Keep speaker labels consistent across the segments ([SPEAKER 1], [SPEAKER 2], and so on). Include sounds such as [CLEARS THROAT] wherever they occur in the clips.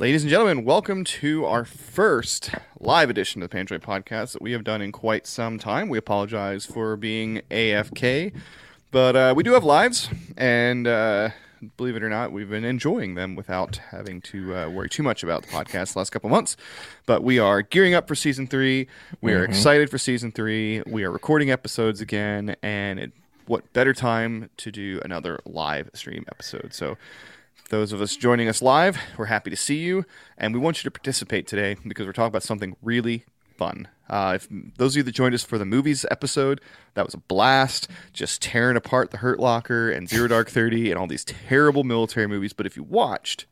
[SPEAKER 1] Ladies and gentlemen, welcome to our first live edition of the Panjwai podcast that we have done in quite some time. We apologize for being AFK, but uh, we do have lives, and uh, believe it or not, we've been enjoying them without having to uh, worry too much about the podcast the last couple months. But we are gearing up for season three. We are excited for season three. We are recording episodes again, and it, what better time to do another live stream episode? So those of us joining us live, we're happy to see you, and we want you to participate today because we're talking about something really fun. Uh, if those of you that joined us for the movies episode, that was a blast, just tearing apart the Hurt Locker and Zero Dark Thirty and all these terrible military movies. But if you watched,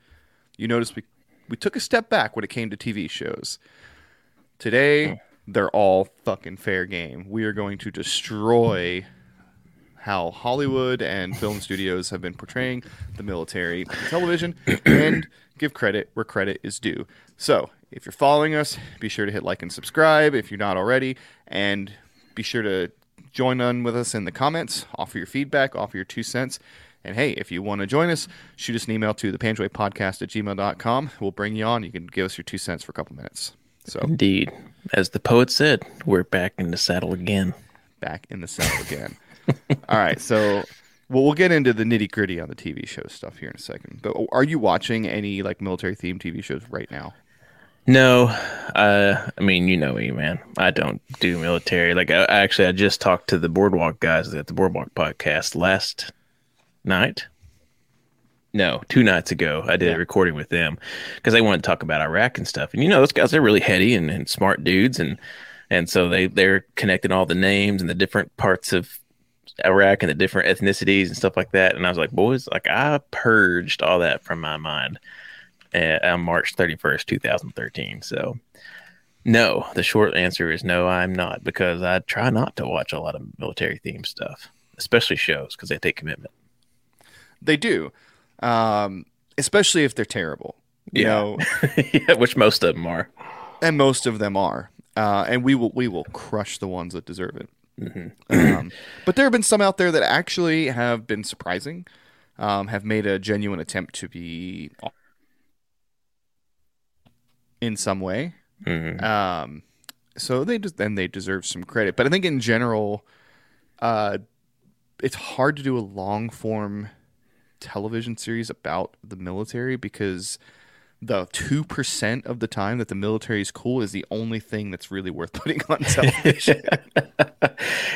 [SPEAKER 1] you noticed we we took a step back when it came to TV shows. Today, they're all fucking fair game. We are going to destroy how Hollywood and film studios have been portraying the military in television and give credit where credit is due. So, if you're following us, be sure to hit like and subscribe if you're not already, and be sure to join on with us in the comments, offer your feedback, offer your two cents. And hey, if you want to join us, shoot us an email to thepanjwaipodcast at gmail.com. We'll bring you on. You can give us your two cents for a couple minutes. So,
[SPEAKER 2] Indeed. As the poet said, we're back in the saddle again.
[SPEAKER 1] back in the saddle again. [LAUGHS] All right, so well, we'll get into the nitty gritty on the TV show stuff here in a second. But are you watching any like military themed TV shows right now?
[SPEAKER 2] No, uh, I mean, you know me, man. I don't do military. Like, I, actually, I just talked to the Boardwalk guys at the Boardwalk podcast last night. No, two nights ago, I did
[SPEAKER 1] Yeah.
[SPEAKER 2] a recording with them because they want to talk about Iraq and stuff. And you know, those guys are really heady and, and smart dudes, and and so they they're connecting all the names and the different parts of Iraq and the different ethnicities and stuff like that. And I was like, boys, like I purged all that from my mind uh, on March 31st, 2013. So, no, the short answer is no, I'm not because I try not to watch a lot of military themed stuff, especially shows because they take commitment.
[SPEAKER 1] They do, um, especially if they're terrible. You
[SPEAKER 2] Yeah.
[SPEAKER 1] know, [LAUGHS]
[SPEAKER 2] yeah, which most of them are.
[SPEAKER 1] and most of them are. Uh, and we will we will crush the ones that deserve it.
[SPEAKER 2] Mhm.
[SPEAKER 1] um, but there have been some out there that actually have been surprising, um, have made a genuine attempt to be in some way.
[SPEAKER 2] Mhm.
[SPEAKER 1] Um, so they just then they deserve some credit. But I think in general, uh, it's hard to do a long form television series about the military because the two percent of the time that the military is cool is the only thing that's really worth [LAUGHS] putting on [LAUGHS] television.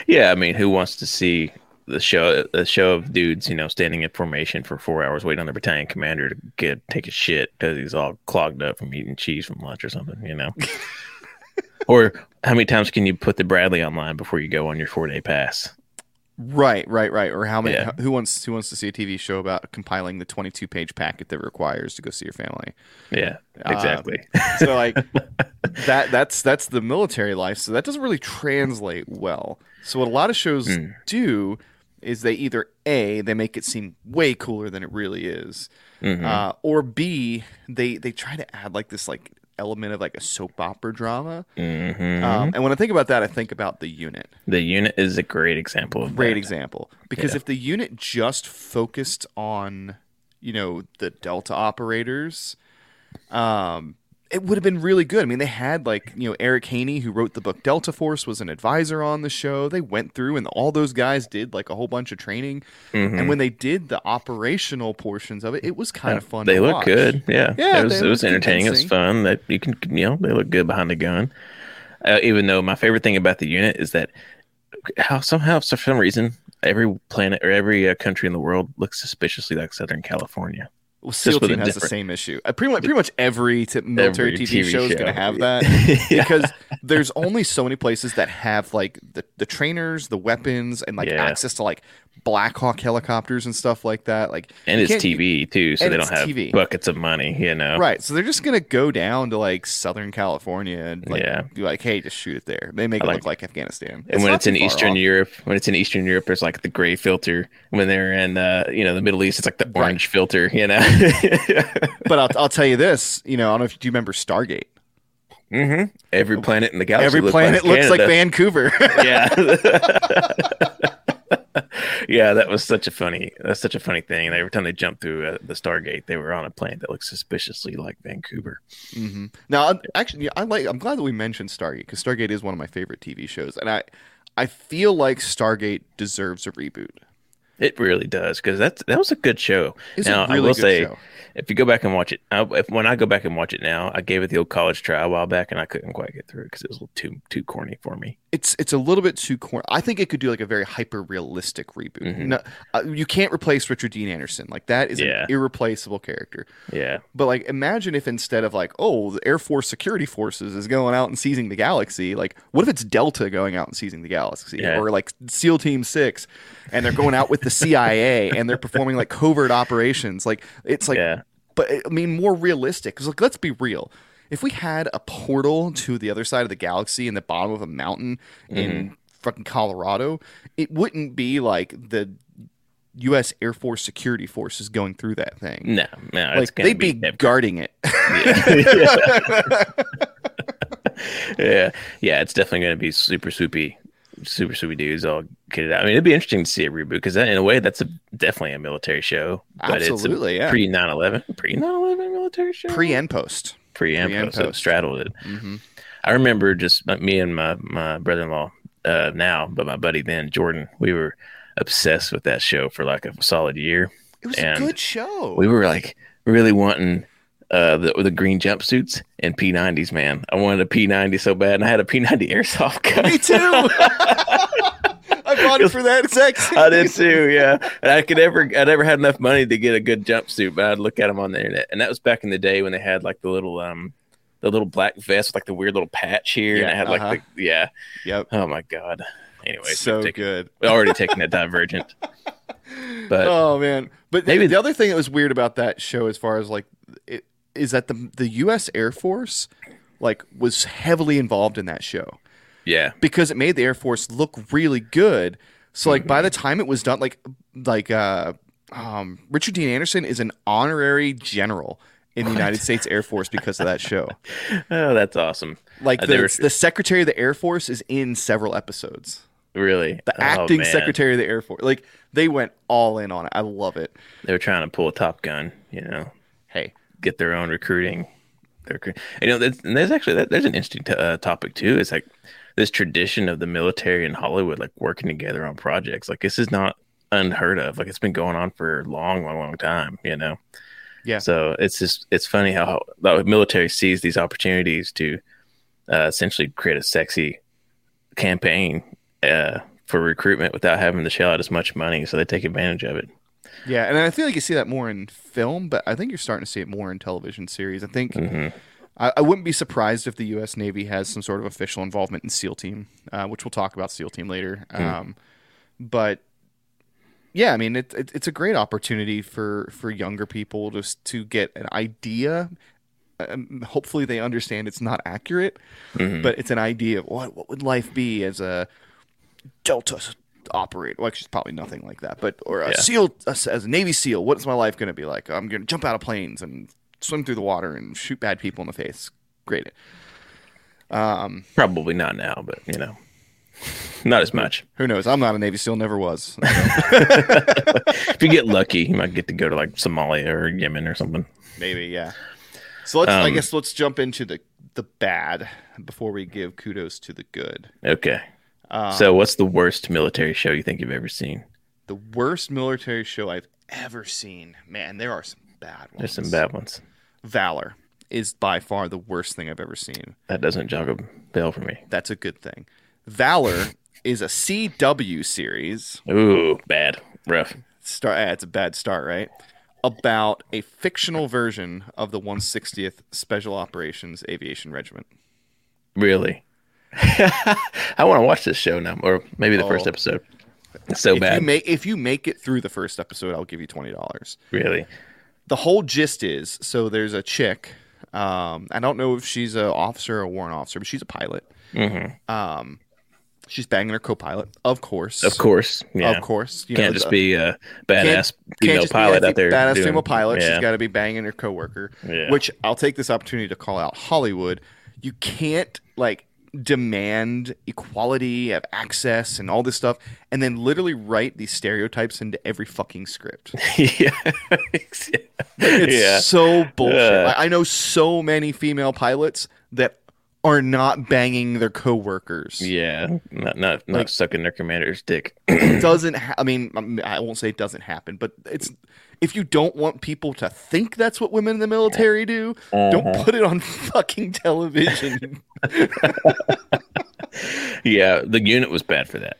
[SPEAKER 2] yeah, I mean, who wants to see the show the show of dudes, you know, standing in formation for four hours waiting on their battalion commander to get take a shit because he's all clogged up from eating cheese from lunch or something, you know? [LAUGHS] or how many times can you put the Bradley online before you go on your four day pass?
[SPEAKER 1] Right, right, right. Or how many?
[SPEAKER 2] Yeah.
[SPEAKER 1] Who wants who wants to see a TV show about compiling the twenty-two page packet that requires to go see your family?
[SPEAKER 2] Yeah,
[SPEAKER 1] Um,
[SPEAKER 2] exactly.
[SPEAKER 1] so like [LAUGHS] that that's that's the military life so that doesn't really translate well so what a lot of shows
[SPEAKER 2] Hmm.
[SPEAKER 1] do is they either a they make it seem way cooler than it really is
[SPEAKER 2] Mhm.
[SPEAKER 1] uh, or b they they try to add like this like element of like a soap opera drama
[SPEAKER 2] Mhm.
[SPEAKER 1] um, and when i think about that i think about the unit
[SPEAKER 2] the unit is a great example of
[SPEAKER 1] great
[SPEAKER 2] that.
[SPEAKER 1] example because
[SPEAKER 2] Yeah.
[SPEAKER 1] if the unit just focused on you know the delta operators um it would have been really good. I mean, they had like, you know, Eric Haney, who wrote the book Delta Force, was an advisor on the show. They went through and all those guys did like a whole bunch of training.
[SPEAKER 2] Mhm.
[SPEAKER 1] And when they did the operational portions of it, it was kind of fun
[SPEAKER 2] They look
[SPEAKER 1] watch.
[SPEAKER 2] good. Yeah.
[SPEAKER 1] Yeah,
[SPEAKER 2] It was, it was entertaining. It was fun. That you can, you know, they look good behind the gun. Uh, even though my favorite thing about the unit is that how somehow for some reason every planet or every uh, country in the world looks suspiciously like Southern California.
[SPEAKER 1] Well, SEAL Team has the same issue. Uh, pretty much, pretty much every t- military
[SPEAKER 2] Every
[SPEAKER 1] TV,
[SPEAKER 2] TV
[SPEAKER 1] show is going to have that
[SPEAKER 2] Yeah. [LAUGHS]
[SPEAKER 1] because there's only so many places that have like the, the trainers, the weapons, and like
[SPEAKER 2] Yeah.
[SPEAKER 1] access to like Black Hawk helicopters and stuff like that. Like,
[SPEAKER 2] And it's TV too, so they don't have
[SPEAKER 1] TV.
[SPEAKER 2] buckets of money, you know.
[SPEAKER 1] Right. So they're just gonna go down to like Southern California and like
[SPEAKER 2] Yeah.
[SPEAKER 1] be like, hey, just shoot it there. They make
[SPEAKER 2] I
[SPEAKER 1] it
[SPEAKER 2] like-
[SPEAKER 1] look like Afghanistan.
[SPEAKER 2] And when it's in Eastern
[SPEAKER 1] off.
[SPEAKER 2] Europe, when it's in Eastern Europe, there's like the gray filter. When they're in, uh, you know, the Middle East, it's like the
[SPEAKER 1] Right.
[SPEAKER 2] orange filter. You know. [LAUGHS]
[SPEAKER 1] But I'll, I'll tell you this, you know, I don't know if you do remember Stargate.
[SPEAKER 2] hmm Every planet in the galaxy.
[SPEAKER 1] Every planet looks like Vancouver. [LAUGHS]
[SPEAKER 2] yeah. [LAUGHS] yeah, that was such a funny. That's such a funny thing. And every time they jumped through uh, the Stargate, they were on a planet that looked suspiciously like Vancouver.
[SPEAKER 1] hmm Now, I'm- actually, I like. I'm glad that we mentioned Stargate because Stargate is one of my favorite TV shows, and I, I feel like Stargate deserves a reboot.
[SPEAKER 2] It really does because that's that was a good show.
[SPEAKER 1] It's
[SPEAKER 2] now
[SPEAKER 1] a really
[SPEAKER 2] I will
[SPEAKER 1] good
[SPEAKER 2] say,
[SPEAKER 1] show.
[SPEAKER 2] if you go back and watch it, I, if, when I go back and watch it now, I gave it the old college try a while back, and I couldn't quite get through it because it was a little too too corny for me.
[SPEAKER 1] It's it's a little bit too corny. I think it could do like a very hyper realistic reboot.
[SPEAKER 2] Mhm.
[SPEAKER 1] No, uh, you can't replace Richard Dean Anderson. Like that is
[SPEAKER 2] Yeah.
[SPEAKER 1] an irreplaceable character.
[SPEAKER 2] Yeah,
[SPEAKER 1] But like, imagine if instead of like, oh, the Air Force Security Forces is going out and seizing the galaxy, like, what if it's Delta going out and seizing the galaxy,
[SPEAKER 2] Yeah.
[SPEAKER 1] or like SEAL Team Six, and they're going out with the CIA [LAUGHS] and they're performing like covert operations? Like, it's like,
[SPEAKER 2] yeah,
[SPEAKER 1] but I mean, more realistic. Because like, let's be real. If we had a portal to the other side of the galaxy in the bottom of a mountain in mm-hmm. fucking Colorado, it wouldn't be like the U.S. Air Force Security Forces going through that thing
[SPEAKER 2] no, no,
[SPEAKER 1] like they'd be,
[SPEAKER 2] be
[SPEAKER 1] guarding it. [LAUGHS] [LAUGHS]
[SPEAKER 2] yeah, yeah, it's definitely going to be super soupy, super soupy dudes all kitted out. I mean, it'd be interesting to see a reboot because in a way, that's a definitely a military show, but
[SPEAKER 1] Absolutely,
[SPEAKER 2] it's a
[SPEAKER 1] yeah.
[SPEAKER 2] pre 9/11, pre 9/11 military show,
[SPEAKER 1] Pre and post.
[SPEAKER 2] Pre and
[SPEAKER 1] pre and
[SPEAKER 2] post, so it straddled it.
[SPEAKER 1] Mm-hmm.
[SPEAKER 2] I remember just uh, me and my my brother in law uh, now, but my buddy then Jordan, we were obsessed with that show for like a solid year.
[SPEAKER 1] It was
[SPEAKER 2] And
[SPEAKER 1] a good show.
[SPEAKER 2] We were like really wanting uh, the the green jumpsuits and P90s. Man, I wanted a P90 so bad, and I had a P90 [LAUGHS] airsoft gun.
[SPEAKER 1] Me too. [LAUGHS] I bought it for that exact [LAUGHS]
[SPEAKER 2] I did too, yeah. And I could ever, I never had enough money to get a good jumpsuit, but I'd look at them on the internet, and that was back in the day when they had like the little, um, the little black vest with like the weird little patch here, and I had like
[SPEAKER 1] uh-huh.
[SPEAKER 2] the, yeah.
[SPEAKER 1] Yep.
[SPEAKER 2] Oh my god. Anyway,
[SPEAKER 1] so
[SPEAKER 2] we've
[SPEAKER 1] good.
[SPEAKER 2] already taking a divergent. [LAUGHS] But
[SPEAKER 1] oh man. But
[SPEAKER 2] Maybe-
[SPEAKER 1] maybe the other thing that was weird about that show, as far as like, it, is that the the U.S. Air Force, like, was heavily involved in that show.
[SPEAKER 2] Yeah,
[SPEAKER 1] because it made the Air Force look really good. So like by the time it was done, like like uh, um, Richard Dean Anderson is an honorary general in the United States Air Force because of that show. [LAUGHS]
[SPEAKER 2] oh, that's awesome.
[SPEAKER 1] Like
[SPEAKER 2] Uh,
[SPEAKER 1] the,
[SPEAKER 2] were-
[SPEAKER 1] the Secretary of the Air Force is in several episodes.
[SPEAKER 2] Really,
[SPEAKER 1] The
[SPEAKER 2] Oh,
[SPEAKER 1] acting
[SPEAKER 2] man.
[SPEAKER 1] Secretary of the Air Force, like they went all in on it. I love it.
[SPEAKER 2] They were trying to pull a Top Gun, you know,
[SPEAKER 1] Hey,
[SPEAKER 2] get their own recruiting. Their, you know, there's, and there's actually that, there's an interesting t- uh, topic too. It's like this tradition of the military and Hollywood like working together on projects. Like this is not unheard of. Like it's been going on for a long, long, long time. You know.
[SPEAKER 1] Yeah.
[SPEAKER 2] So it's just it's funny how the military sees these opportunities to uh, essentially create a sexy campaign uh, for recruitment without having to shell out as much money. So they take advantage of it.
[SPEAKER 1] yeah, and I feel like you see that more in film, but I think you're starting to see it more in television series. I think
[SPEAKER 2] hmm
[SPEAKER 1] I, I wouldn't be surprised if the U.S. Navy has some sort of official involvement in SEAL Team, uh, which we'll talk about SEAL Team later. Um, but yeah, I mean, it, it, it's a great opportunity for for younger people just to get an idea. Um, hopefully, they understand it's not accurate,
[SPEAKER 2] hmm
[SPEAKER 1] but it's an idea of what what would life be as a Delta operator. Well, actually, it's probably nothing like that, but or a
[SPEAKER 2] Yeah.
[SPEAKER 1] SEAL as a Navy SEAL. What's my life going to be like? I'm going to jump out of planes and swim through the water and shoot bad people in the face. Great. Um,
[SPEAKER 2] Probably not now, but you know, not as much.
[SPEAKER 1] who knows? I'm not a Navy SEAL. Never was. [LAUGHS]
[SPEAKER 2] if you get lucky, you might get to go to like Somalia or Yemen or something.
[SPEAKER 1] Maybe, yeah. So let's. I
[SPEAKER 2] Um,
[SPEAKER 1] guess let's jump into the the bad before we give kudos to the good.
[SPEAKER 2] Okay.
[SPEAKER 1] Um,
[SPEAKER 2] so, what's the worst military show you think you've ever seen?
[SPEAKER 1] the worst military show I've ever seen. Man, there are some bad ones.
[SPEAKER 2] There's some bad ones.
[SPEAKER 1] Valor is by far the worst thing I've ever seen.
[SPEAKER 2] That doesn't jog a bell for me.
[SPEAKER 1] That's a good thing. Valor is a CW series.
[SPEAKER 2] Ooh, bad, rough.
[SPEAKER 1] Start. eh, it's a bad start, right? About a fictional version of the 160th Special Operations Aviation Regiment.
[SPEAKER 2] Really. [LAUGHS] I want to watch this show now, or maybe the first
[SPEAKER 1] Oh.
[SPEAKER 2] episode. It's so
[SPEAKER 1] if
[SPEAKER 2] bad.
[SPEAKER 1] you make if you make it through the first episode, I'll give you twenty dollars.
[SPEAKER 2] really.
[SPEAKER 1] The whole gist is so there's a chick. Um, I don't know if she's an officer or a warrant officer, but she's a pilot.
[SPEAKER 2] hmm
[SPEAKER 1] Um, she's banging her co-pilot, of course.
[SPEAKER 2] Of course. Yeah.
[SPEAKER 1] Of course. You
[SPEAKER 2] Can't
[SPEAKER 1] know,
[SPEAKER 2] just
[SPEAKER 1] the-
[SPEAKER 2] be a badass female pilot out there.
[SPEAKER 1] Badass
[SPEAKER 2] doing-
[SPEAKER 1] female pilot.
[SPEAKER 2] Yeah.
[SPEAKER 1] She's got to be banging her coworker.
[SPEAKER 2] Yeah.
[SPEAKER 1] Which I'll take this opportunity to call out Hollywood. You can't like demand equality of access and all this stuff, and then literally write these stereotypes into every fucking script. [LAUGHS]
[SPEAKER 2] yeah.
[SPEAKER 1] It's
[SPEAKER 2] yeah.
[SPEAKER 1] so bullshit.
[SPEAKER 2] Uh.
[SPEAKER 1] Like, I know so many female pilots that are not banging their coworkers.
[SPEAKER 2] Yeah. Not not not
[SPEAKER 1] Like-
[SPEAKER 2] sucking their commander's dick.
[SPEAKER 1] It [CLEARS THROAT] doesn't. Ha- I mean, I won't say it doesn't happen, but it's if you don't want people to think that's what women in the military do, don't
[SPEAKER 2] Uh-huh.
[SPEAKER 1] put it on [LAUGHS] fucking television. [LAUGHS]
[SPEAKER 2] yeah. The unit was bad for that.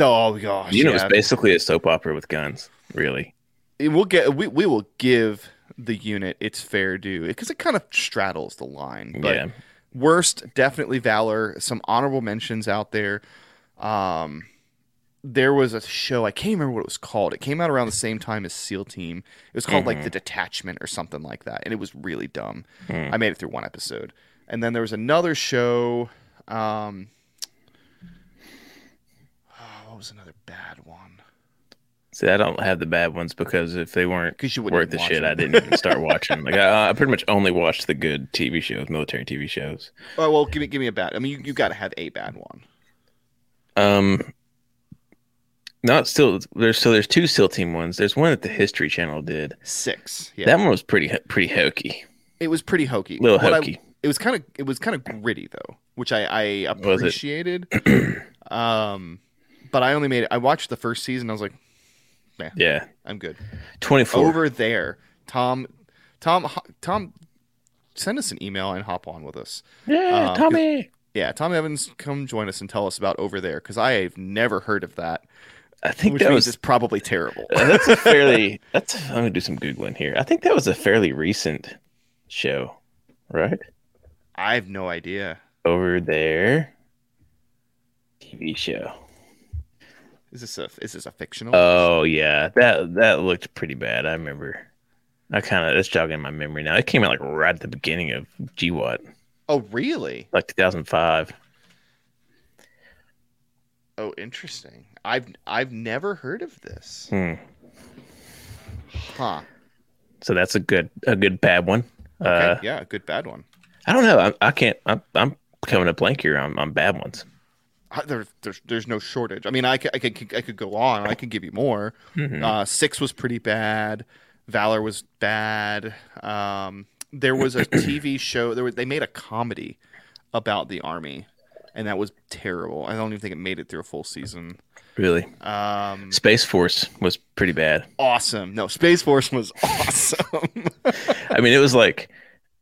[SPEAKER 1] oh gosh,
[SPEAKER 2] The unit was basically a soap opera with guns. Really.
[SPEAKER 1] It- we'll get we, we will give the unit its fair due because it kind of straddles the line. But
[SPEAKER 2] yeah.
[SPEAKER 1] worst, definitely Valor. Some honorable mentions out there. Um, there was a show I can't remember what it was called. It came out around the same time as SEAL Team. It was called like The Detachment or something like that, and it was really dumb. I made it through one episode, and then there was another show. Um, oh, what was another bad one?
[SPEAKER 2] See, I don't have the bad ones because if they weren't
[SPEAKER 1] you
[SPEAKER 2] worth the shit,
[SPEAKER 1] them.
[SPEAKER 2] I didn't even [LAUGHS] start watching. Like I, I pretty much only watched the good TV shows, military TV shows.
[SPEAKER 1] Oh well, give me give me a bad. I mean, you you got to have a bad one.
[SPEAKER 2] Um, not still. There's so there's two SEAL Team ones. There's one that the History Channel did.
[SPEAKER 1] Six. Yeah,
[SPEAKER 2] That one was pretty pretty hokey,
[SPEAKER 1] it was pretty hokey.
[SPEAKER 2] little
[SPEAKER 1] What I-
[SPEAKER 2] hokey.
[SPEAKER 1] it was kind of it was kind of gritty though, which I I appreciated. [CLEARS THROAT] um, but I only made it. I watched the first season. I was like, man,
[SPEAKER 2] yeah,
[SPEAKER 1] I'm good.
[SPEAKER 2] twenty four.
[SPEAKER 1] Over there, Tom, Tom, Tom, send us an email and hop on with us.
[SPEAKER 2] Yeah,
[SPEAKER 1] uh,
[SPEAKER 2] Tommy.
[SPEAKER 1] Yeah, Tom Evans, come join us and tell us about over there because I have never heard of that,
[SPEAKER 2] I think
[SPEAKER 1] which
[SPEAKER 2] that was
[SPEAKER 1] it's probably terrible. [LAUGHS]
[SPEAKER 2] That's a fairly [LAUGHS] that's I'm gonna do some googling here. I think that was a fairly recent show, right?
[SPEAKER 1] I have no idea.
[SPEAKER 2] Over there, TV show.
[SPEAKER 1] Is this a is this a fictional?
[SPEAKER 2] Oh yeah, that that looked pretty bad. I remember. I kind of it's jogging my memory now. It came out like right at the beginning of GWOT,
[SPEAKER 1] oh, really?
[SPEAKER 2] like 2005.
[SPEAKER 1] Oh, interesting. I've I've never heard of this.
[SPEAKER 2] Hmm.
[SPEAKER 1] Huh.
[SPEAKER 2] So that's a good a good bad one.
[SPEAKER 1] Okay.
[SPEAKER 2] Uh,
[SPEAKER 1] yeah, a good bad one.
[SPEAKER 2] I don't know. I, I can't. I'm I'm coming up blank here on, on bad ones.
[SPEAKER 1] Uh, There, there's there's no shortage. I mean, I could I could I could go on. I could give you more.
[SPEAKER 2] Mhm.
[SPEAKER 1] Uh, Six was pretty bad. Valor was bad. Um, there was a [CLEARS THROAT] TV show. There was, they made a comedy about the army, and that was terrible. I don't even think it made it through a full season.
[SPEAKER 2] Really,
[SPEAKER 1] Um,
[SPEAKER 2] Space Force was pretty bad.
[SPEAKER 1] awesome. No, Space Force was [LAUGHS] awesome. [LAUGHS]
[SPEAKER 2] I mean, it was like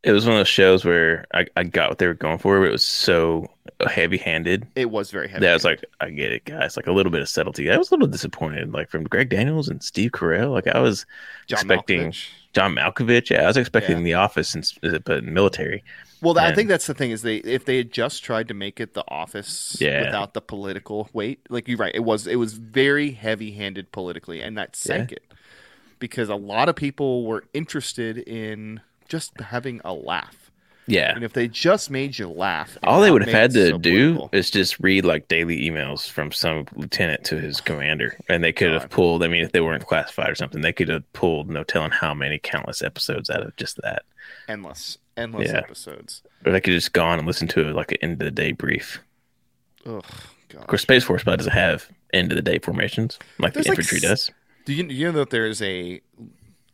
[SPEAKER 2] it was one of those shows where I, I got what they were going for, but it was so heavy handed
[SPEAKER 1] it was very heavy.
[SPEAKER 2] that I was like, I get it, guys. Like a little bit of subtlety. I was a little disappointed, like from Greg Daniels and Steve Carell. Like I was
[SPEAKER 1] John
[SPEAKER 2] expecting
[SPEAKER 1] Malkovich.
[SPEAKER 2] John Malkovich. Yeah, I was expecting
[SPEAKER 1] Yeah.
[SPEAKER 2] The Office, and but in military.
[SPEAKER 1] Well, I think that's the thing is they if they had just tried to make it The Office
[SPEAKER 2] Yeah.
[SPEAKER 1] without the political weight, like you're right, it was it was very heavy handed politically, and that sank it because a lot of people were interested in just having a laugh,
[SPEAKER 2] Yeah.
[SPEAKER 1] and if they just made you laugh,
[SPEAKER 2] All they would have had to
[SPEAKER 1] so
[SPEAKER 2] do
[SPEAKER 1] political-
[SPEAKER 2] is just read like daily emails from some lieutenant to his commander, and they could have pulled. I mean, if they weren't classified or something, they could have pulled no telling how many countless episodes out of just that.
[SPEAKER 1] endless, endless
[SPEAKER 2] Yeah.
[SPEAKER 1] episodes.
[SPEAKER 2] Or they could just go on and listen to it like an end of the day brief.
[SPEAKER 1] Ugh,
[SPEAKER 2] Of
[SPEAKER 1] God.
[SPEAKER 2] course, Space Force probably doesn't have end of the day formations like
[SPEAKER 1] There's
[SPEAKER 2] the infantry
[SPEAKER 1] s-
[SPEAKER 2] does.
[SPEAKER 1] Do you, you know that there is a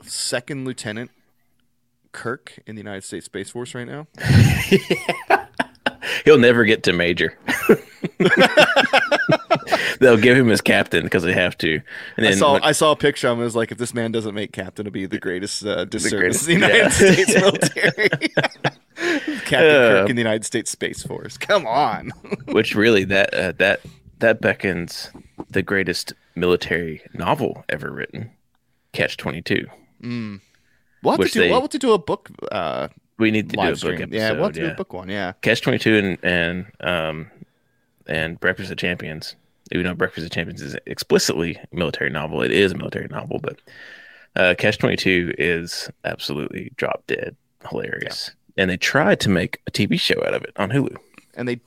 [SPEAKER 1] second lieutenant Kirk in the United States Space Force right now? [LAUGHS]
[SPEAKER 2] He'll never get to major. [LAUGHS] [LAUGHS] They'll give him his captain because they have to. And
[SPEAKER 1] I
[SPEAKER 2] then
[SPEAKER 1] saw
[SPEAKER 2] when-
[SPEAKER 1] I saw a picture of him. It was like, if this man doesn't make captain, to be the greatest uh, disservice
[SPEAKER 2] greatest-
[SPEAKER 1] in the United
[SPEAKER 2] yeah.
[SPEAKER 1] States [LAUGHS] military. [LAUGHS] Captain
[SPEAKER 2] Uh,
[SPEAKER 1] Kirk in the United States Space Force. Come on. [LAUGHS]
[SPEAKER 2] which really that uh, that that beckons the greatest military novel ever written, Catch Twenty Two.
[SPEAKER 1] Mm. We'll have to do.
[SPEAKER 2] they-
[SPEAKER 1] We'll have to do a book uh,
[SPEAKER 2] We need to do a book
[SPEAKER 1] stream.
[SPEAKER 2] episode.
[SPEAKER 1] yeah, we'll have to
[SPEAKER 2] yeah.
[SPEAKER 1] do a book one. Yeah.
[SPEAKER 2] Catch Twenty Two and and um and Breakfast of Champions. Even though Breakfast of Champions is explicitly a military novel, it is a military novel, but uh, Catch Twenty Two is absolutely drop dead hilarious. And they tried to make a TV show out of it on Hulu.
[SPEAKER 1] And they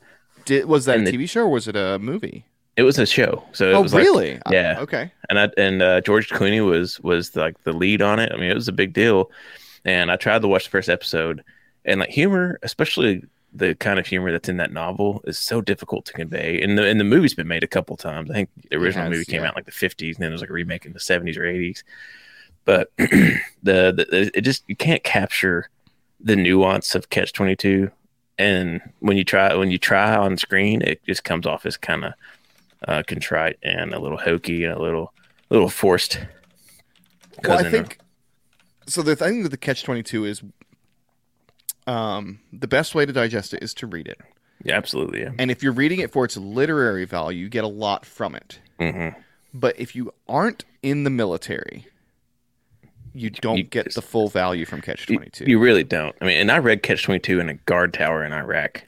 [SPEAKER 1] did. Was that
[SPEAKER 2] And
[SPEAKER 1] a
[SPEAKER 2] they-
[SPEAKER 1] TV show or was it a movie?
[SPEAKER 2] It was a show, so it
[SPEAKER 1] oh,
[SPEAKER 2] was like
[SPEAKER 1] really? Uh,
[SPEAKER 2] yeah.
[SPEAKER 1] okay.
[SPEAKER 2] and I and uh, George Clooney was was like the lead on it. I mean, it was a big deal. And I tried to watch the first episode, and like humor, especially the kind of humor that's in that novel is so difficult to convey. And the and the movie's been made a couple times. I think the original
[SPEAKER 1] has,
[SPEAKER 2] movie came
[SPEAKER 1] yeah.
[SPEAKER 2] out in like the fifties, and then there was like a remake in the seventies or eighties. But [CLEARS THROAT] the, the it just you can't capture the nuance of Catch Twenty Two, and when you try when you try on screen, it just comes off as kind of uh, contrite and a little hokey and a little little forced.
[SPEAKER 1] Well, I think so. The thing with the Catch Twenty Two is, um, the best way to digest it is to read it,
[SPEAKER 2] yeah, absolutely, yeah.
[SPEAKER 1] and if you're reading it for its literary value, you get a lot from it.
[SPEAKER 2] hmm
[SPEAKER 1] But if you aren't in the military, you don't
[SPEAKER 2] you
[SPEAKER 1] get
[SPEAKER 2] just-
[SPEAKER 1] the full value from Catch
[SPEAKER 2] You-
[SPEAKER 1] Twenty Two.
[SPEAKER 2] You really don't. I mean, and I read Catch Twenty Two in a guard tower in Iraq,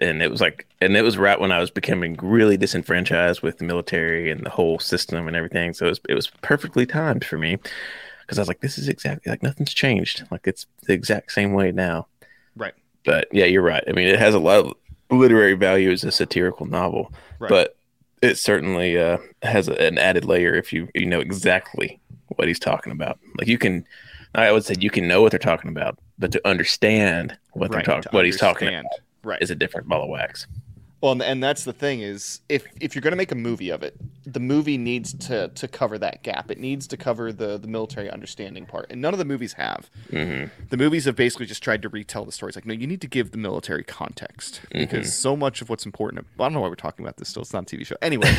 [SPEAKER 2] and it was like, and it was right when I was becoming really disenfranchised with the military and the whole system and everything. So it was, it was perfectly timed for me because I was like, this is exactly like nothing's changed. Like it's the exact same way now. But yeah, you're right. I mean, it has a lot of literary value as a satirical novel,
[SPEAKER 1] Right.
[SPEAKER 2] but it certainly uh, has a, an added layer if you you know exactly what he's talking about. Like you can, I would say you can know what they're talking about, but to understand what
[SPEAKER 1] Right,
[SPEAKER 2] they're talking, what he's talking about,
[SPEAKER 1] Right.
[SPEAKER 2] is a different ball of wax.
[SPEAKER 1] Well, and, that's the thing is, if if you're going to make a movie of it, the movie needs to to cover that gap. It needs to cover the the military understanding part, and none of the movies have.
[SPEAKER 2] hmm
[SPEAKER 1] The movies have basically just tried to retell the stories. Like, no, you need to give the military context because so much of what's important. Well, I don't know why we're talking about this still. It's not a TV show anyway,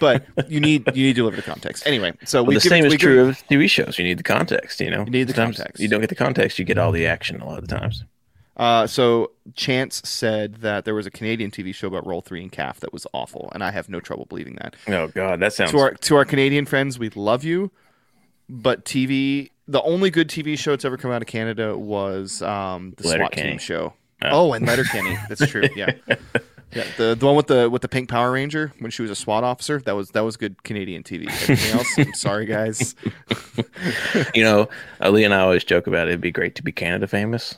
[SPEAKER 1] but you need you need to deliver the context anyway. So
[SPEAKER 2] Well, the same is true of TV shows. You need the context. You know,
[SPEAKER 1] You need the
[SPEAKER 2] Sometimes
[SPEAKER 1] context.
[SPEAKER 2] You don't get the context, you get all the action a lot of the times.
[SPEAKER 1] Uh, so Chance said that there was a Canadian TV show about Role Three and KAF that was awful, and I have no trouble believing that.
[SPEAKER 2] Oh God, that sounds.
[SPEAKER 1] to our to our Canadian friends, we love you, but TV. The only good TV show that's ever come out of Canada was um, the SWAT
[SPEAKER 2] Letterkenny.
[SPEAKER 1] team show.
[SPEAKER 2] Oh.
[SPEAKER 1] Oh, and Letterkenny. That's true. Yeah, [LAUGHS] yeah. The the one with the with the pink Power Ranger when she was a SWAT officer. That was that was good Canadian TV. Everything else, I'm sorry, guys. [LAUGHS]
[SPEAKER 2] you know, Lee and I always joke about it. It'd be great to be Canada famous,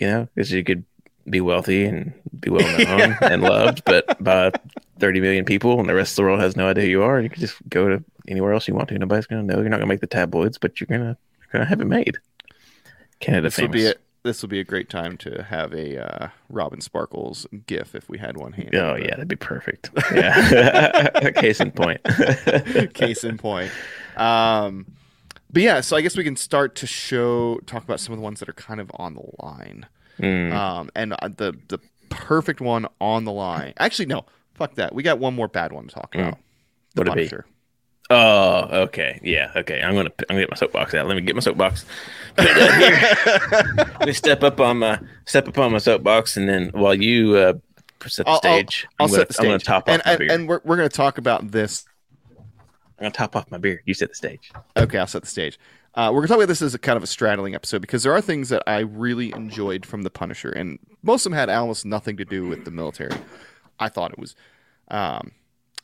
[SPEAKER 2] you know, because you could be wealthy and be well known [LAUGHS] and loved, but by 30 million people and the rest of the world has no idea who you are. You could just go to anywhere else you want to. Nobody's going to know. You're not going to make the tabloids, but you're going to gonna have it made. Canada
[SPEAKER 1] This would
[SPEAKER 2] famous.
[SPEAKER 1] be it. This would be a great time to have a uh, Robin Sparkles GIF if we had one handy.
[SPEAKER 2] Oh, yeah, that'd be perfect. [LAUGHS] Yeah. [LAUGHS] Case in point.
[SPEAKER 1] Case in point. Um, but yeah, so I guess we can start to show talk about some of the ones that are kind of on the line.
[SPEAKER 2] Mm.
[SPEAKER 1] Um, and uh, the the perfect one on the line. Actually, no, fuck that. We got one more bad one to talk
[SPEAKER 2] Mm.
[SPEAKER 1] about. The
[SPEAKER 2] What'd?
[SPEAKER 1] Punisher.
[SPEAKER 2] Oh, okay. Yeah, okay. I'm gonna I'm gonna get my soapbox out. Let me get my soapbox. Put it down here. Let me step up on my step up on my soapbox, and then while you uh, set the
[SPEAKER 1] I'll- I'll-
[SPEAKER 2] stage,
[SPEAKER 1] I'll
[SPEAKER 2] I'm, gonna,
[SPEAKER 1] set the
[SPEAKER 2] I'm gonna
[SPEAKER 1] stage.
[SPEAKER 2] top off
[SPEAKER 1] and, and, and we're we're gonna talk about this.
[SPEAKER 2] I'm gonna top off my beer. You set the stage.
[SPEAKER 1] Okay, I'll set the stage. Uh, we're gonna talk about this as a kind of a straddling episode because there are things that I really enjoyed from the Punisher, and most of them had almost nothing to do with the military. I thought it was. Um,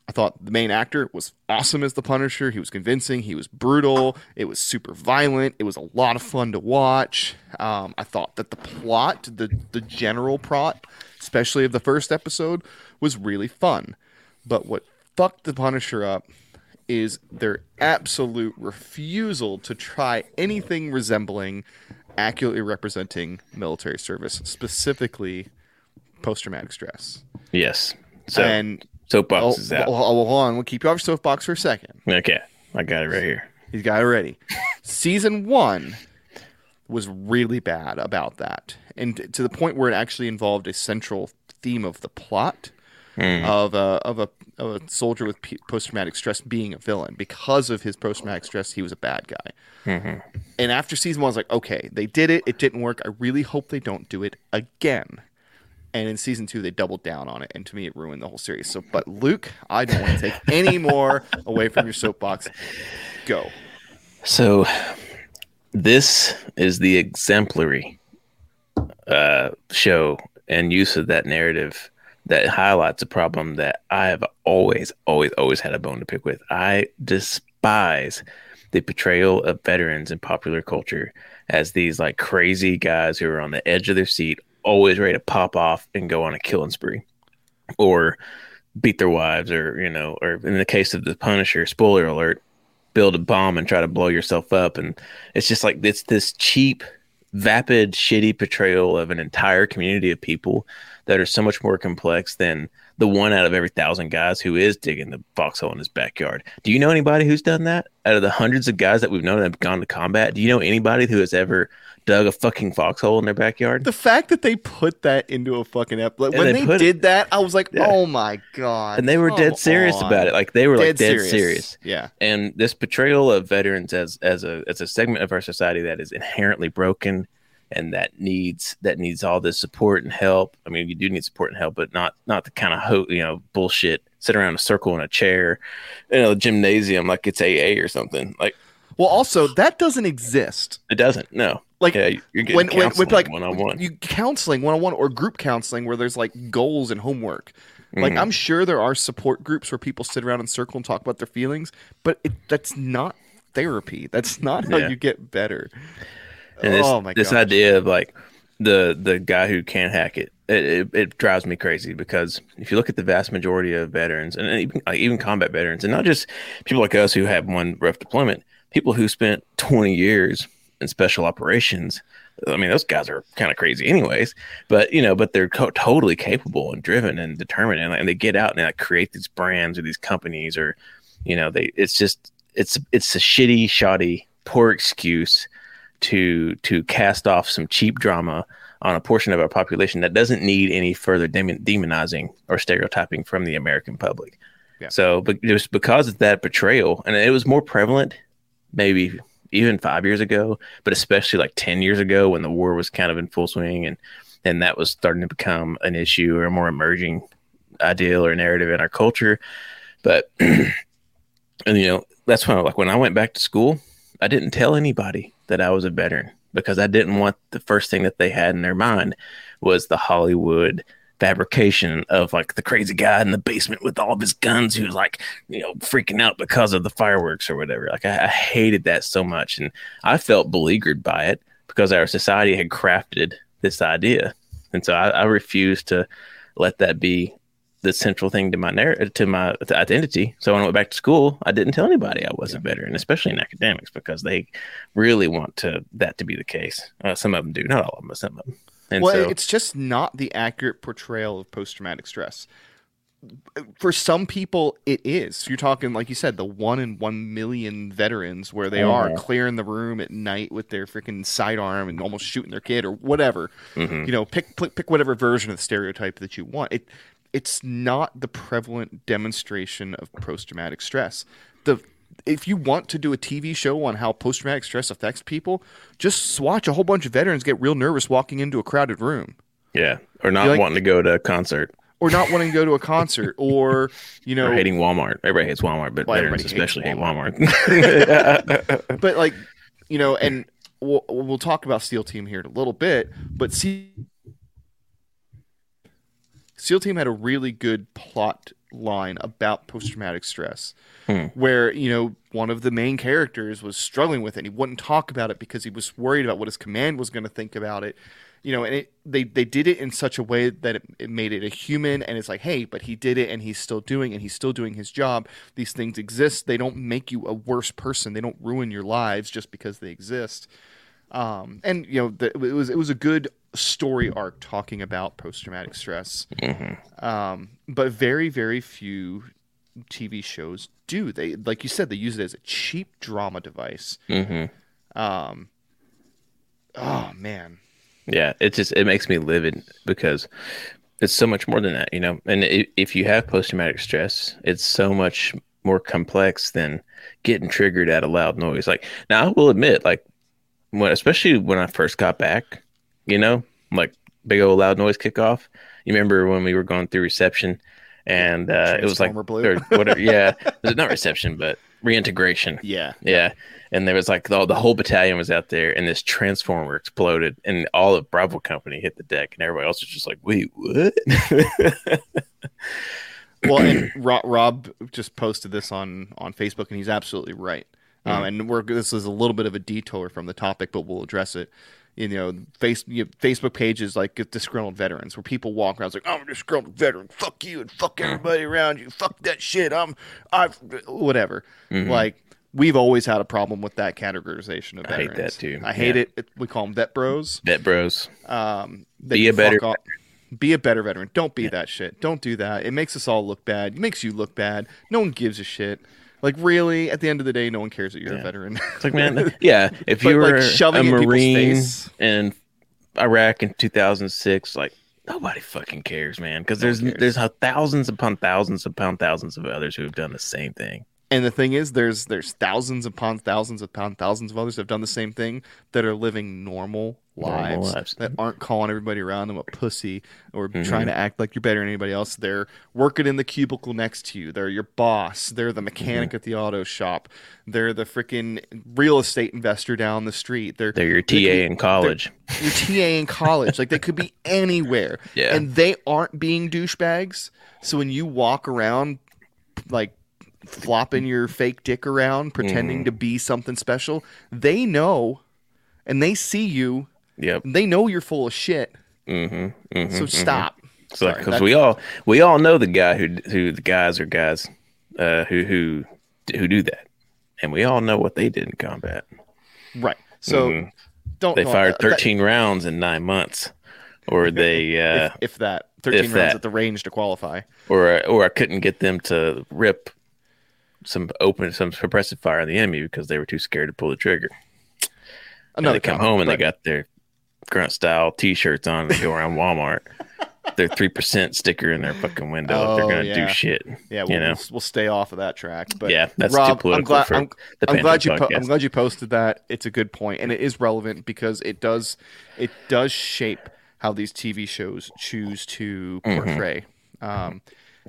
[SPEAKER 1] I thought the main actor was awesome as the Punisher. He was convincing. He was brutal. It was super violent. It was a lot of fun to watch. Um, I thought that the plot, the the general plot, especially of the first episode, was really fun. But what fucked the Punisher up is their absolute refusal to try anything resembling accurately representing military service, specifically post traumatic stress.
[SPEAKER 2] Yes. So
[SPEAKER 1] and
[SPEAKER 2] soapbox
[SPEAKER 1] oh,
[SPEAKER 2] is out.
[SPEAKER 1] oh, oh, hold on, we'll keep you off your soapbox for a second.
[SPEAKER 2] Okay, I got it right here.
[SPEAKER 1] He's got it ready. Season one was really bad about that, and to the point where it actually involved a central theme of the plot
[SPEAKER 2] Hmm.
[SPEAKER 1] of a of a of a soldier with post traumatic stress being a villain because of his post traumatic stress. He was a bad guy.
[SPEAKER 2] Mm-hmm.
[SPEAKER 1] And after season one, I was like, okay, they did it. It didn't work. I really hope they don't do it again. And in season two, they doubled down on it, and to me, it ruined the whole series. So, but Luke, I don't want to take [LAUGHS] any more away from your soapbox. Go.
[SPEAKER 2] So this is the exemplary uh, show and use of that narrative that highlights a problem that I have always, always, always had a bone to pick with. I despise the portrayal of veterans in popular culture as these like crazy guys who are on the edge of their seat, always ready to pop off and go on a killing spree, or beat their wives, or you know, or in the case of the Punisher, spoiler alert, build a bomb and try to blow yourself up, and it's just like it's this cheap vapid, shitty portrayal of an entire community of people that are so much more complex than the one out of every thousand guys who is digging the foxhole in his backyard. Do you know anybody who's done that? Out of the hundreds of guys that we've known that have gone to combat, do you know anybody who has ever dug a fucking foxhole in their backyard?
[SPEAKER 1] The fact that they put that into a fucking episode, when
[SPEAKER 2] they
[SPEAKER 1] they,
[SPEAKER 2] put it-
[SPEAKER 1] did that, I was like,
[SPEAKER 2] Yeah.
[SPEAKER 1] oh my god!
[SPEAKER 2] And they were dead serious
[SPEAKER 1] on.
[SPEAKER 2] about it. Like they were like dead serious.
[SPEAKER 1] Yeah,
[SPEAKER 2] and this portrayal of veterans as as a as a segment of our society that is inherently broken and that needs that needs all this support and help. I mean, you do need support and help, but not not the kind of ho- you know bullshit. Sit around a circle in a chair, in a gymnasium like it's AA or something. Like
[SPEAKER 1] Well, also that doesn't exist.
[SPEAKER 2] it doesn't. No,
[SPEAKER 1] Like
[SPEAKER 2] yeah, you're getting
[SPEAKER 1] when, when
[SPEAKER 2] counseling
[SPEAKER 1] with like
[SPEAKER 2] one on one.
[SPEAKER 1] you counseling one on one or group counseling where there's like goals and homework. Like
[SPEAKER 2] Mhm.
[SPEAKER 1] I'm sure there are support groups where people sit around in circle and talk about their feelings, but it, that's not therapy. That's not how
[SPEAKER 2] Yeah.
[SPEAKER 1] you get better.
[SPEAKER 2] And this,
[SPEAKER 1] oh my
[SPEAKER 2] this
[SPEAKER 1] gosh.
[SPEAKER 2] idea of like the the guy who can't hack it, it, it, it drives me crazy because if you look at the vast majority of veterans and even like, even combat veterans, and not just people like us who have one rough deployment, people who spent 20 years in special operations. I mean, those guys are kind of crazy, anyways. But you know, but they're co- totally capable and driven and determined, and, and they get out and they like, create these brands or these companies, or you know, they. It's just it's it's a shitty, shoddy, poor excuse to to cast off some cheap drama on a portion of our population that doesn't need any further demon, demonizing or stereotyping from the American public.
[SPEAKER 1] Yeah.
[SPEAKER 2] So, but just because of that betrayal, and it was more prevalent, maybe even five years ago, but especially like ten years ago when the war was kind of in full swing, and and that was starting to become an issue or a more emerging ideal or narrative in our culture. But [CLEARS THROAT] and you know that's when like when I went back to school, I didn't tell anybody that I was a veteran because I didn't want the first thing that they had in their mind was the Hollywood fabrication of like the crazy guy in the basement with all of his guns who's like you know freaking out because of the fireworks or whatever. Like I, I hated that so much and i felt beleaguered by it because our society had crafted this idea. And so i, I refused to let that be the central thing to my narrative to my identity so when i went back to school i didn't tell anybody i was a veteran especially in academics because they really want to that to be the case uh, some of them do not all of them but some of them and
[SPEAKER 1] well,
[SPEAKER 2] so
[SPEAKER 1] it's just not the accurate portrayal of post traumatic stress. For some people, it is. You're talking, like you said, the one in one million veterans where they are
[SPEAKER 2] Mhm.
[SPEAKER 1] clearing the room at night with their freaking sidearm and almost shooting their kid or whatever.
[SPEAKER 2] Mhm.
[SPEAKER 1] You know, pick, pick pick whatever version of the stereotype that you want. It it's not the prevalent demonstration of post traumatic stress. The if you want to do a TV show on how post traumatic stress affects people, just watch a whole bunch of veterans get real nervous walking into a crowded room
[SPEAKER 2] Yeah, or not
[SPEAKER 1] like-
[SPEAKER 2] wanting to go to a concert
[SPEAKER 1] or not wanting to go to a concert [LAUGHS] or, you know,
[SPEAKER 2] or hating Walmart. Everybody hates Walmart, but
[SPEAKER 1] Well,
[SPEAKER 2] veterans especially hate Walmart. [LAUGHS]
[SPEAKER 1] but like, you know, and we'll, we'll talk about SEAL Team here in a little bit, but see, SEAL Team had a really good plot line about post traumatic stress,
[SPEAKER 2] Hmm.
[SPEAKER 1] where you know one of the main characters was struggling with it. And he wouldn't talk about it because he was worried about what his command was going to think about it. You know, and it, they they did it in such a way that it, it made it a human, and it's like, hey, but he did it, and he's still doing, and he's still doing his job. These things exist; they don't make you a worse person. They don't ruin your lives just because they exist. Um, and you know, the, it was it was a good story arc talking about post traumatic stress. Um, but very very few TV shows do. They like you said, they use it as a cheap drama device.
[SPEAKER 2] hmm
[SPEAKER 1] Um, oh man,
[SPEAKER 2] Yeah, it just it makes me livid because it's so much more than that, you know. And if you have post traumatic stress, it's so much more complex than getting triggered at a loud noise. Like now, I will admit, like when especially when I first got back, you know, like big old loud noise kickoff. You remember when we were going through reception, and uh, it was like
[SPEAKER 1] Blue.
[SPEAKER 2] whatever. [LAUGHS] Yeah, not reception, but reintegration.
[SPEAKER 1] yeah,
[SPEAKER 2] Yeah. And there was like the, the whole battalion was out there and this transformer exploded and all of Bravo Company hit the deck and everybody else was just like, wait, what? [LAUGHS]
[SPEAKER 1] well, and [CLEARS THROAT] Rob, Rob just posted this on on Facebook, and he's absolutely right. Um,
[SPEAKER 2] Mm-hmm.
[SPEAKER 1] and we're this is a little bit of a detour from the topic, but we'll address it. You know, face you know, Facebook pages like disgruntled veterans, where people walk around like, "I'm a disgruntled veteran. Fuck you and fuck
[SPEAKER 2] Mm-hmm.
[SPEAKER 1] everybody around you. Fuck that shit. I'm I whatever."
[SPEAKER 2] Mhm.
[SPEAKER 1] Like we've always had a problem with that categorization of veterans.
[SPEAKER 2] I hate that too.
[SPEAKER 1] I hate
[SPEAKER 2] Yeah.
[SPEAKER 1] it. We call them vet bros.
[SPEAKER 2] Vet bros.
[SPEAKER 1] Um,
[SPEAKER 2] Be a better.
[SPEAKER 1] Be a better veteran. Don't be that shit. Don't do that. It makes us all look bad. It makes you look bad. No one gives a shit. Like really, at the end of the day, no one cares that you're a veteran.
[SPEAKER 2] It's like, man, [LAUGHS] yeah. If you
[SPEAKER 1] like,
[SPEAKER 2] were
[SPEAKER 1] shoving
[SPEAKER 2] a Marine
[SPEAKER 1] face.
[SPEAKER 2] in Iraq in 2006, like nobody fucking cares, man. Because there's
[SPEAKER 1] cares.
[SPEAKER 2] there's thousands upon thousands upon thousands of others who have done the same thing.
[SPEAKER 1] And the thing is, there's there's thousands upon thousands upon thousands of others that have done the same thing that are living normal lives,
[SPEAKER 2] lives.
[SPEAKER 1] that aren't calling everybody around them a pussy or
[SPEAKER 2] Mhm.
[SPEAKER 1] trying to act like you're better than anybody else. They're working in the cubicle next to you. They're your boss. They're the mechanic
[SPEAKER 2] Mm-hmm.
[SPEAKER 1] at the auto shop. They're the freaking real estate investor down the street. They're
[SPEAKER 2] They're your
[SPEAKER 1] they could
[SPEAKER 2] TA
[SPEAKER 1] be-
[SPEAKER 2] in college.
[SPEAKER 1] your TA in college. Like they could be [LAUGHS] anywhere.
[SPEAKER 2] Yeah.
[SPEAKER 1] And they aren't being douchebags. So when you walk around like flopping your fake dick around, pretending
[SPEAKER 2] Mm-hmm.
[SPEAKER 1] to be something special, they know and they see you.
[SPEAKER 2] Yep.
[SPEAKER 1] They know you're full of shit.
[SPEAKER 2] Mm-hmm. mm-hmm
[SPEAKER 1] So stop.
[SPEAKER 2] So
[SPEAKER 1] Sorry,
[SPEAKER 2] because we all we all know the guy who who the guys are guys uh, who who who do that, and we all know what they did in combat.
[SPEAKER 1] Right. So
[SPEAKER 2] Mhm.
[SPEAKER 1] don't
[SPEAKER 2] They fired
[SPEAKER 1] uh, that-
[SPEAKER 2] 13 rounds in nine months, or they uh,
[SPEAKER 1] if, if that 13
[SPEAKER 2] if
[SPEAKER 1] rounds
[SPEAKER 2] that.
[SPEAKER 1] at the range to qualify.
[SPEAKER 2] or or I couldn't get them to rip some open some suppressive fire on the enemy because they were too scared to pull the trigger. And
[SPEAKER 1] Another
[SPEAKER 2] they come home and they got their grunt style T-shirts on. and They go around [LAUGHS] Walmart. Their three percent sticker in their fucking window. if they're
[SPEAKER 1] Oh,
[SPEAKER 2] gonna
[SPEAKER 1] yeah.
[SPEAKER 2] do shit.
[SPEAKER 1] yeah, we'll,
[SPEAKER 2] know.
[SPEAKER 1] we'll, stay off of that track. But
[SPEAKER 2] yeah, that's
[SPEAKER 1] Rob,
[SPEAKER 2] too
[SPEAKER 1] I'm
[SPEAKER 2] political
[SPEAKER 1] glad
[SPEAKER 2] for
[SPEAKER 1] I'm, I'm glad you po- I'm glad you posted that. It's a good point, and it is relevant because it does it does shape how these TV shows choose to
[SPEAKER 2] Mm-hmm.
[SPEAKER 1] portray. Um,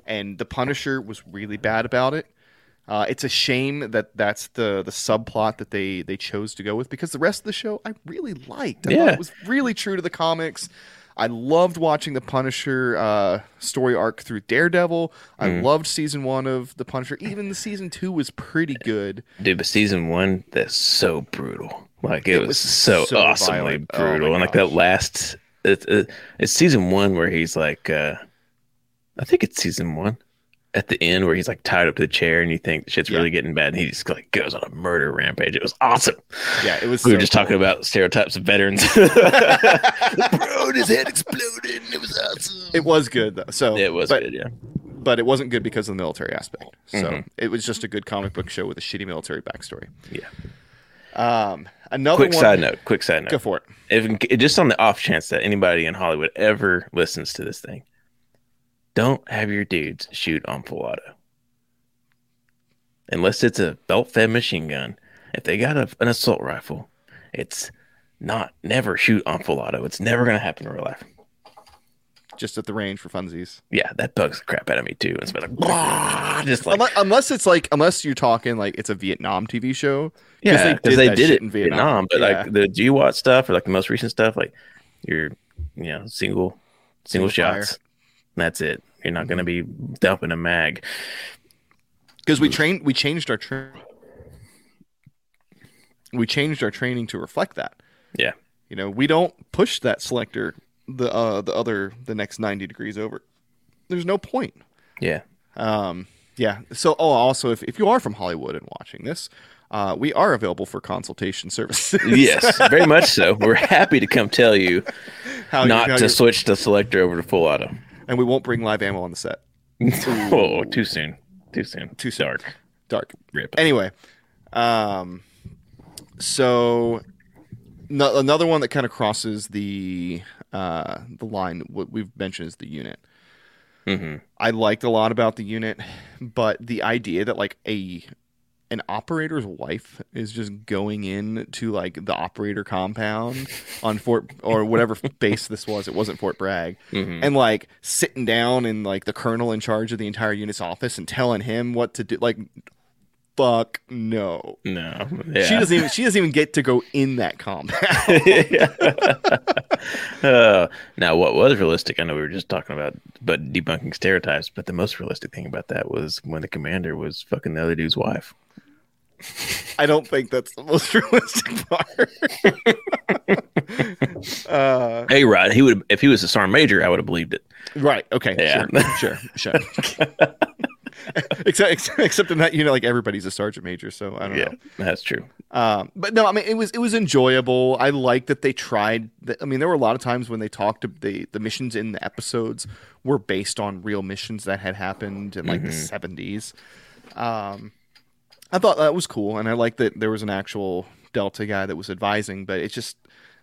[SPEAKER 1] and the Punisher was really bad about it. Uh, it's a shame that that's the the subplot that they they chose to go with because the rest of the show I really liked. I
[SPEAKER 2] Yeah.
[SPEAKER 1] it was really true to the comics. I loved watching the Punisher uh, story arc through Daredevil. I
[SPEAKER 2] Mm.
[SPEAKER 1] loved season one of the Punisher. Even the season two was pretty good.
[SPEAKER 2] Dude, but season one, that's so brutal. Like it,
[SPEAKER 1] It
[SPEAKER 2] was,
[SPEAKER 1] was
[SPEAKER 2] so,
[SPEAKER 1] so
[SPEAKER 2] awesomely
[SPEAKER 1] violent. Oh
[SPEAKER 2] brutal, and like that last, it's, it, it's season one where he's like, uh I think it's season one at the end where he's like tied up to the chair, and you think shit's
[SPEAKER 1] Yeah.
[SPEAKER 2] really getting bad, and he just like goes on a murder rampage. It was awesome.
[SPEAKER 1] Yeah, it was.
[SPEAKER 2] We were just
[SPEAKER 1] cool.
[SPEAKER 2] talking about stereotypes of veterans. [LAUGHS] [LAUGHS] Bro, his head exploded. and It was awesome.
[SPEAKER 1] It was good though. So
[SPEAKER 2] It was
[SPEAKER 1] but,
[SPEAKER 2] good, yeah.
[SPEAKER 1] but it wasn't good because of the military aspect. So
[SPEAKER 2] Mhm.
[SPEAKER 1] it was just a good comic book show with a shitty military backstory.
[SPEAKER 2] Yeah.
[SPEAKER 1] Um, another
[SPEAKER 2] Quick
[SPEAKER 1] one.
[SPEAKER 2] side note. Quick side note.
[SPEAKER 1] Go for it.
[SPEAKER 2] if just on the off chance that anybody in Hollywood ever listens to this thing, don't have your dudes shoot on full auto. Unless it's a belt fed machine gun. If they got a, an assault rifle, it's not never shoot on full auto. It's never gonna happen in real life.
[SPEAKER 1] Just at the range for funsies.
[SPEAKER 2] Yeah, that bugs the crap out of me too. It's been like "Grrrr," just like
[SPEAKER 1] unless, unless it's like unless you're talking like it's a Vietnam TV show.
[SPEAKER 2] yeah,
[SPEAKER 1] they
[SPEAKER 2] because
[SPEAKER 1] did
[SPEAKER 2] they did it
[SPEAKER 1] in Vietnam.
[SPEAKER 2] Vietnam. But
[SPEAKER 1] Yeah.
[SPEAKER 2] like the GWOT stuff or like the most recent stuff, like you're you know single single,
[SPEAKER 1] Single fire.
[SPEAKER 2] That's it. You're not gonna be dumping a mag.
[SPEAKER 1] because we trained we changed our tra- we changed our training to reflect that
[SPEAKER 2] Yeah.
[SPEAKER 1] you know we don't push that selector the uh the other the next 90 degrees over there's no point
[SPEAKER 2] Yeah.
[SPEAKER 1] um yeah so oh also if, if you are from hollywood and watching this uh, we are available for consultation services.
[SPEAKER 2] Yes, very much so. [LAUGHS] We're happy to come tell you
[SPEAKER 1] How you-
[SPEAKER 2] not
[SPEAKER 1] how
[SPEAKER 2] to switch the selector over to full auto.
[SPEAKER 1] And we won't bring live ammo on the set. [LAUGHS]
[SPEAKER 2] oh, too soon. Too soon.
[SPEAKER 1] Too soon.
[SPEAKER 2] dark.
[SPEAKER 1] Dark.
[SPEAKER 2] Rip.
[SPEAKER 1] Anyway, um, so no, another one that kind of crosses the uh, the line. What we've mentioned is the unit.
[SPEAKER 2] hmm
[SPEAKER 1] I liked a lot about the unit, but the idea that like a an operator's wife is just going in to like the operator compound [LAUGHS] on Fort or whatever base this was. It wasn't Fort Bragg,
[SPEAKER 2] hmm
[SPEAKER 1] and like sitting down in like the colonel in charge of the entire unit's office and telling him what to do. Like, fuck no.
[SPEAKER 2] No. Yeah.
[SPEAKER 1] She doesn't even. She doesn't even get to go in that compound. [LAUGHS]
[SPEAKER 2] uh, now, what was realistic? I know we were just talking about, but debunking stereotypes. But the most realistic thing about that was when the commander was fucking the other dude's wife.
[SPEAKER 1] I don't think that's the most [LAUGHS] realistic part. [LAUGHS] uh,
[SPEAKER 2] Hey, Rod, he would if he was a sergeant major, I would have believed it.
[SPEAKER 1] right. Okay.
[SPEAKER 2] Yeah.
[SPEAKER 1] Sure. Sure. Sure. [LAUGHS] except, except except in that you know like everybody's a sergeant major, so I don't
[SPEAKER 2] yeah,
[SPEAKER 1] know.
[SPEAKER 2] that's true.
[SPEAKER 1] Um, but no, I mean it was it was enjoyable. I like that they tried. I mean, there were a lot of times when they talked to the the missions in the episodes were based on real missions that had happened in like the seventies. Um, I thought that was cool, and I like that there was an actual Delta guy that was advising. But it's just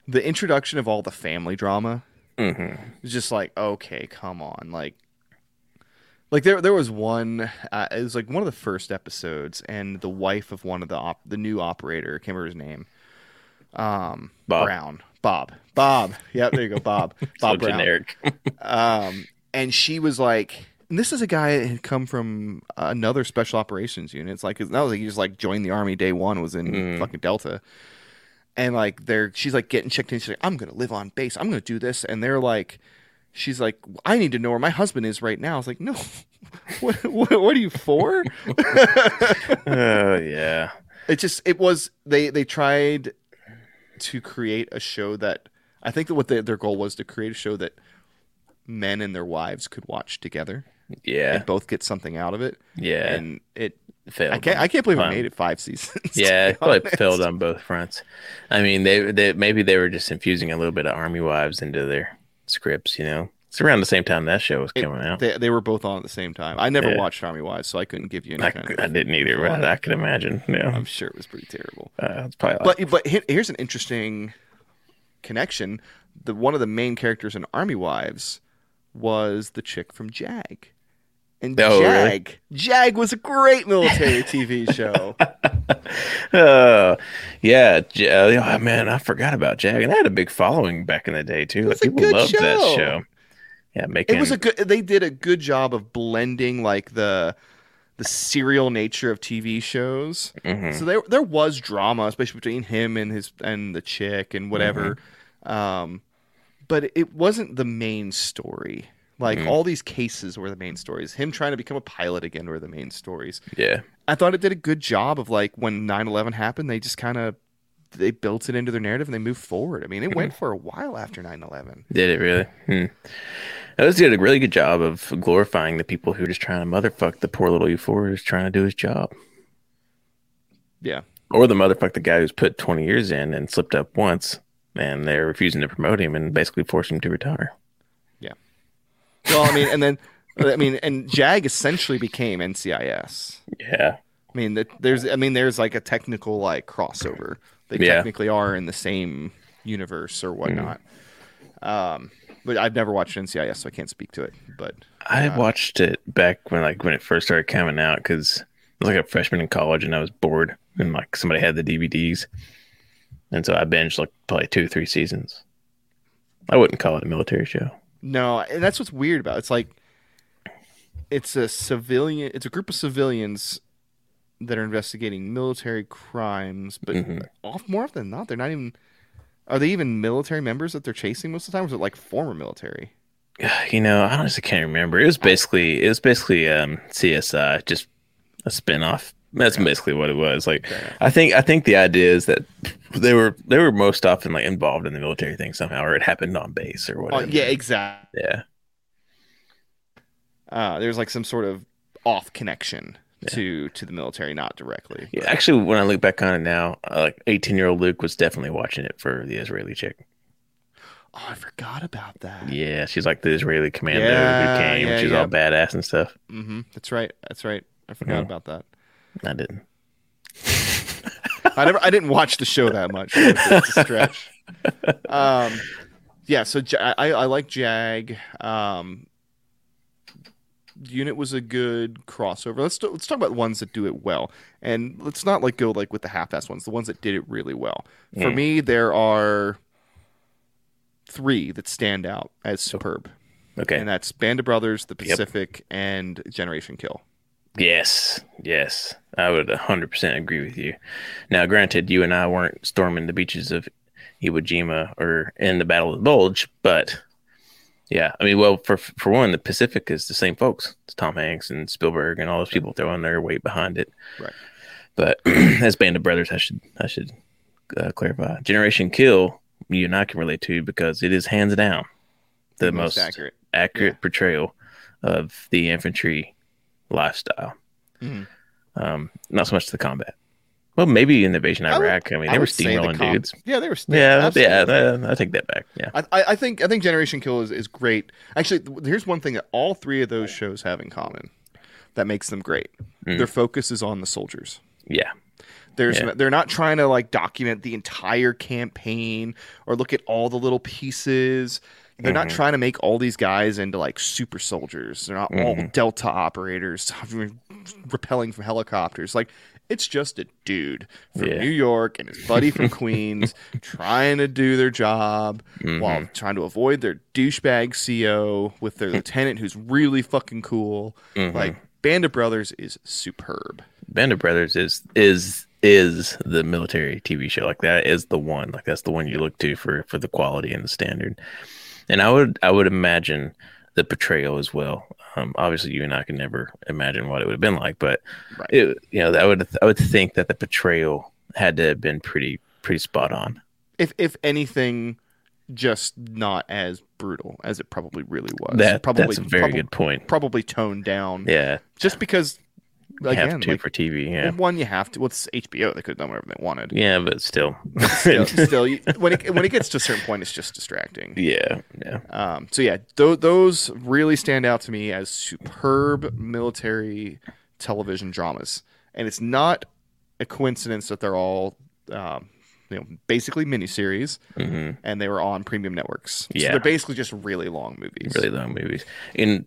[SPEAKER 1] the introduction of all the family drama
[SPEAKER 2] hmm
[SPEAKER 1] it's just like, okay, come on, like, like there there was one. Uh, it was like one of the first episodes, and the wife of one of the op- the new operator, I can't remember his name, um,
[SPEAKER 2] Bob.
[SPEAKER 1] Brown, Bob, Bob. Yep, there you go, Bob, [LAUGHS]
[SPEAKER 2] So
[SPEAKER 1] Bob Brown.
[SPEAKER 2] generic. [LAUGHS]
[SPEAKER 1] Um, and she was like, and this is a guy that had come from another special operations unit. It's like it's not like he just like joined the army day one, was in
[SPEAKER 2] Mm.
[SPEAKER 1] fucking Delta. And like they're she's like getting checked in. She's like, I'm gonna live on base. I'm gonna do this. And they're like, she's like, I need to know where my husband is right now. I was like, no, [LAUGHS] what, what, what are you for? [LAUGHS]
[SPEAKER 2] oh yeah.
[SPEAKER 1] it just it was they they tried to create a show that I think that what they, their goal was to create a show that men and their wives could watch together
[SPEAKER 2] Yeah.
[SPEAKER 1] and both get something out of it.
[SPEAKER 2] Yeah.
[SPEAKER 1] And it
[SPEAKER 2] failed.
[SPEAKER 1] I can't I can't believe it made it five seasons. [LAUGHS]
[SPEAKER 2] Yeah, it probably failed on both fronts. I mean, they, they maybe they were just infusing a little bit of Army Wives into their scripts. You know, it's around the same time that show was
[SPEAKER 1] It-
[SPEAKER 2] coming out.
[SPEAKER 1] They, they were both on at the same time. I never
[SPEAKER 2] Yeah.
[SPEAKER 1] watched Army Wives, so I couldn't give you any
[SPEAKER 2] I,
[SPEAKER 1] kind
[SPEAKER 2] I didn't either, but I could imagine. Yeah,
[SPEAKER 1] I'm sure it was pretty terrible.
[SPEAKER 2] uh, it's probably like,
[SPEAKER 1] But but here's an interesting connection. The one of the main characters in Army Wives was the chick from Jag. And
[SPEAKER 2] Oh, really?
[SPEAKER 1] Jag, Jag was a great military [LAUGHS] TV show. [LAUGHS]
[SPEAKER 2] uh, yeah, oh, man, I forgot about Jag, and I had a big following back in the day too. Like, people loved that
[SPEAKER 1] show.
[SPEAKER 2] show. Yeah, making
[SPEAKER 1] It was a good. They did a good job of blending like the the serial nature of TV shows.
[SPEAKER 2] Mhm.
[SPEAKER 1] So there there was drama, especially between him and his and the chick and whatever.
[SPEAKER 2] Mm-hmm.
[SPEAKER 1] Um, but it wasn't the main story. Like
[SPEAKER 2] Mhm.
[SPEAKER 1] all these cases were the main stories. Him trying to become a pilot again were the main stories.
[SPEAKER 2] yeah,
[SPEAKER 1] I thought it did a good job of like when 9/11 happened, they just kind of they built it into their narrative and they moved forward. I mean, it
[SPEAKER 2] Mm-hmm.
[SPEAKER 1] went for a while after 9/11.
[SPEAKER 2] did it really? Hmm. It was did a really good job of glorifying the people who were just trying to motherfuck the poor little E4 who's trying to do his job.
[SPEAKER 1] Yeah.
[SPEAKER 2] Or the motherfuck the guy who's put 20 years in and slipped up once, and they're refusing to promote him and basically force him to retire.
[SPEAKER 1] Well, I mean, and then I mean, and Jag essentially became NCIS.
[SPEAKER 2] Yeah.
[SPEAKER 1] I mean, there's, I mean, there's like a technical like crossover. They
[SPEAKER 2] Yeah.
[SPEAKER 1] technically are in the same universe or whatnot. Um, but I've never watched NCIS, so I can't speak to it. But
[SPEAKER 2] I watched it back when like when it first started coming out because I was like a freshman in college and I was bored and like somebody had the DVDs, and so I binged like probably two three seasons. I wouldn't call it a military show.
[SPEAKER 1] No, and that's what's weird about it. It's like it's a civilian, it's a group of civilians that are investigating military crimes, but
[SPEAKER 2] Mhm.
[SPEAKER 1] off, more often than not, they're not even. Are they even military members that they're chasing most of the time? Or is it like former military? [SIGHS]
[SPEAKER 2] You know, I honestly can't remember. It was basically it was basically um, CSI, just a spinoff. That's basically what it was. Like,
[SPEAKER 1] Okay.
[SPEAKER 2] I think I think the idea is that they were they were most often like involved in the military thing somehow, or it happened on base or
[SPEAKER 1] Oh,
[SPEAKER 2] whatever.
[SPEAKER 1] yeah, exactly.
[SPEAKER 2] yeah,
[SPEAKER 1] Uh, there's like some sort of off connection to to the military, not directly.
[SPEAKER 2] Yeah, Actually, when I look back on it now, uh, like eighteen year old Luke was definitely watching it for the Israeli chick.
[SPEAKER 1] Oh, I forgot about that.
[SPEAKER 2] Yeah, she's like the Israeli commando
[SPEAKER 1] Yeah,
[SPEAKER 2] who came.
[SPEAKER 1] yeah,
[SPEAKER 2] she's
[SPEAKER 1] yeah.
[SPEAKER 2] all badass and stuff.
[SPEAKER 1] hmm That's right. That's right. I forgot about that.
[SPEAKER 2] I didn't. [LAUGHS]
[SPEAKER 1] I never. I didn't watch the show that much. It's, a stretch. [LAUGHS] Um, yeah. So I, I like Jag. Um, Unit was a good crossover. Let's do, let's talk about the ones that do it well, and let's not like go like with the half-ass ones. The ones that did it really well. For
[SPEAKER 2] Mm.
[SPEAKER 1] me, there are three that stand out as superb,
[SPEAKER 2] Okay.
[SPEAKER 1] and that's Band of Brothers, The
[SPEAKER 2] Yep.
[SPEAKER 1] Pacific, and Generation Kill.
[SPEAKER 2] Yes, yes, I would 100% agree with you. Now, granted, you and I weren't storming the beaches of Iwo Jima or in the Battle of the Bulge, but yeah, I mean, well, for for one, the Pacific is the same folks. It's Tom Hanks and Spielberg and all those people throwing their weight behind it.
[SPEAKER 1] Right.
[SPEAKER 2] But [CLEARS THROAT] as Band of Brothers, I should I should uh, clarify. Generation Kill, you and I can relate to because it is hands down the most
[SPEAKER 1] accurate.
[SPEAKER 2] accurate
[SPEAKER 1] Yeah.
[SPEAKER 2] portrayal of the infantry lifestyle.
[SPEAKER 1] Mhm.
[SPEAKER 2] Um, not so much the combat. Well, maybe in Invasion
[SPEAKER 1] I would-
[SPEAKER 2] Iraq. I, mean,
[SPEAKER 1] I
[SPEAKER 2] they were
[SPEAKER 1] say the com-
[SPEAKER 2] dudes.
[SPEAKER 1] Yeah, they were.
[SPEAKER 2] Yeah,
[SPEAKER 1] absolutely.
[SPEAKER 2] yeah, uh, I take that back. Yeah,
[SPEAKER 1] I, I I think I think Generation Kill is, is great. Actually, here's one thing that all three of those shows have in common that makes them great.
[SPEAKER 2] Mm.
[SPEAKER 1] Their focus is on the soldiers.
[SPEAKER 2] yeah,
[SPEAKER 1] There's
[SPEAKER 2] Yeah.
[SPEAKER 1] they're not trying to like document the entire campaign or look at all the little pieces. They're not
[SPEAKER 2] Mhm.
[SPEAKER 1] trying to make all these guys into like super soldiers. They're not all
[SPEAKER 2] Mhm.
[SPEAKER 1] Delta operators [LAUGHS] repelling from helicopters. Like it's just a dude from
[SPEAKER 2] Yeah.
[SPEAKER 1] New York and his buddy from [LAUGHS] Queens trying to do their job while
[SPEAKER 2] Mhm.
[SPEAKER 1] trying to avoid their douchebag CO with their [LAUGHS] lieutenant who's really fucking cool.
[SPEAKER 2] Mhm.
[SPEAKER 1] Like Band of Brothers is superb.
[SPEAKER 2] Band of Brothers is is is the military TV show. Like that is the one. Like that's the one you look to for for the quality and the standard. And I would I would imagine the portrayal as well. Um, obviously, you and I can never imagine what it would have been like, but
[SPEAKER 1] Right.
[SPEAKER 2] it, you know, I would I would think that the portrayal had to have been pretty pretty spot on.
[SPEAKER 1] if if anything, just not as brutal as it probably really was.
[SPEAKER 2] That
[SPEAKER 1] probably
[SPEAKER 2] that's a very
[SPEAKER 1] probably,
[SPEAKER 2] good point.
[SPEAKER 1] Probably toned down.
[SPEAKER 2] Yeah,
[SPEAKER 1] Just because, again,
[SPEAKER 2] have to
[SPEAKER 1] like,
[SPEAKER 2] for TV. Yeah,
[SPEAKER 1] one you have to. What's HBO? They could have done whatever they wanted.
[SPEAKER 2] yeah, but still,
[SPEAKER 1] Still, [LAUGHS] still you, when it when it gets to a certain point, it's just distracting.
[SPEAKER 2] yeah, yeah,
[SPEAKER 1] Um, so yeah, th- those really stand out to me as superb military television dramas, and it's not a coincidence that they're all, um, you know, basically miniseries,
[SPEAKER 2] hmm
[SPEAKER 1] and they were on premium networks. So
[SPEAKER 2] Yeah.
[SPEAKER 1] they're basically just really long movies.
[SPEAKER 2] really long movies. And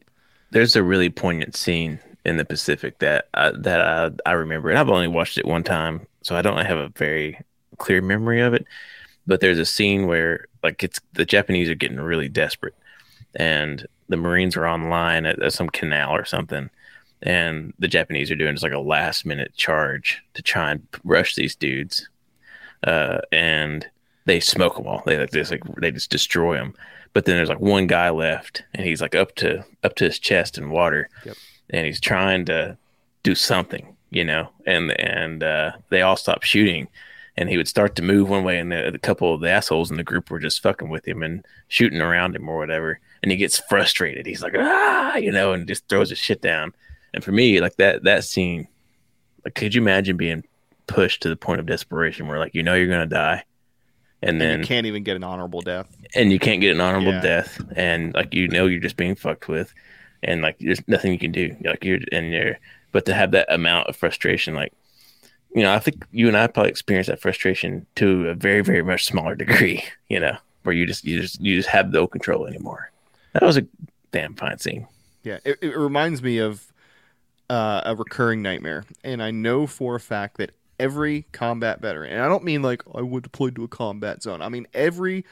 [SPEAKER 2] there's a really poignant scene in the Pacific that I, that I, I remember, and I've only watched it one time, so I don't have a very clear memory of it. But there's a scene where like it's the Japanese are getting really desperate, and the Marines are online at, at some canal or something, and the Japanese are doing just like a last minute charge to try and rush these dudes, uh, and they smoke them all. They like just like they just destroy them. But then there's like one guy left, and he's like up to up to his chest in water,
[SPEAKER 1] Yep.
[SPEAKER 2] And he's trying to do something, you know. And and uh, they all stop shooting, and he would start to move one way, and the, a couple of the assholes in the group were just fucking with him and shooting around him or whatever. And he gets frustrated. He's like ah, you know, and just throws his shit down. And for me, like that that scene, like could you imagine being pushed to the point of desperation where like you know you're gonna die, and
[SPEAKER 1] And
[SPEAKER 2] then
[SPEAKER 1] you can't even get an honorable death.
[SPEAKER 2] and you can't get an honorable
[SPEAKER 1] Yeah.
[SPEAKER 2] death, and like you know you're just being fucked with, and like there's nothing you can do. Like you're in you're, but to have that amount of frustration, like you know, I think you and I probably experienced that frustration to a very very much smaller degree. [LAUGHS] You know, where you just you just you just have no control anymore. That was a damn fine scene.
[SPEAKER 1] Yeah, it, it reminds me of uh, a recurring nightmare, and I know for a fact that every combat veteran, and I don't mean like I would deploy to a combat zone. I mean every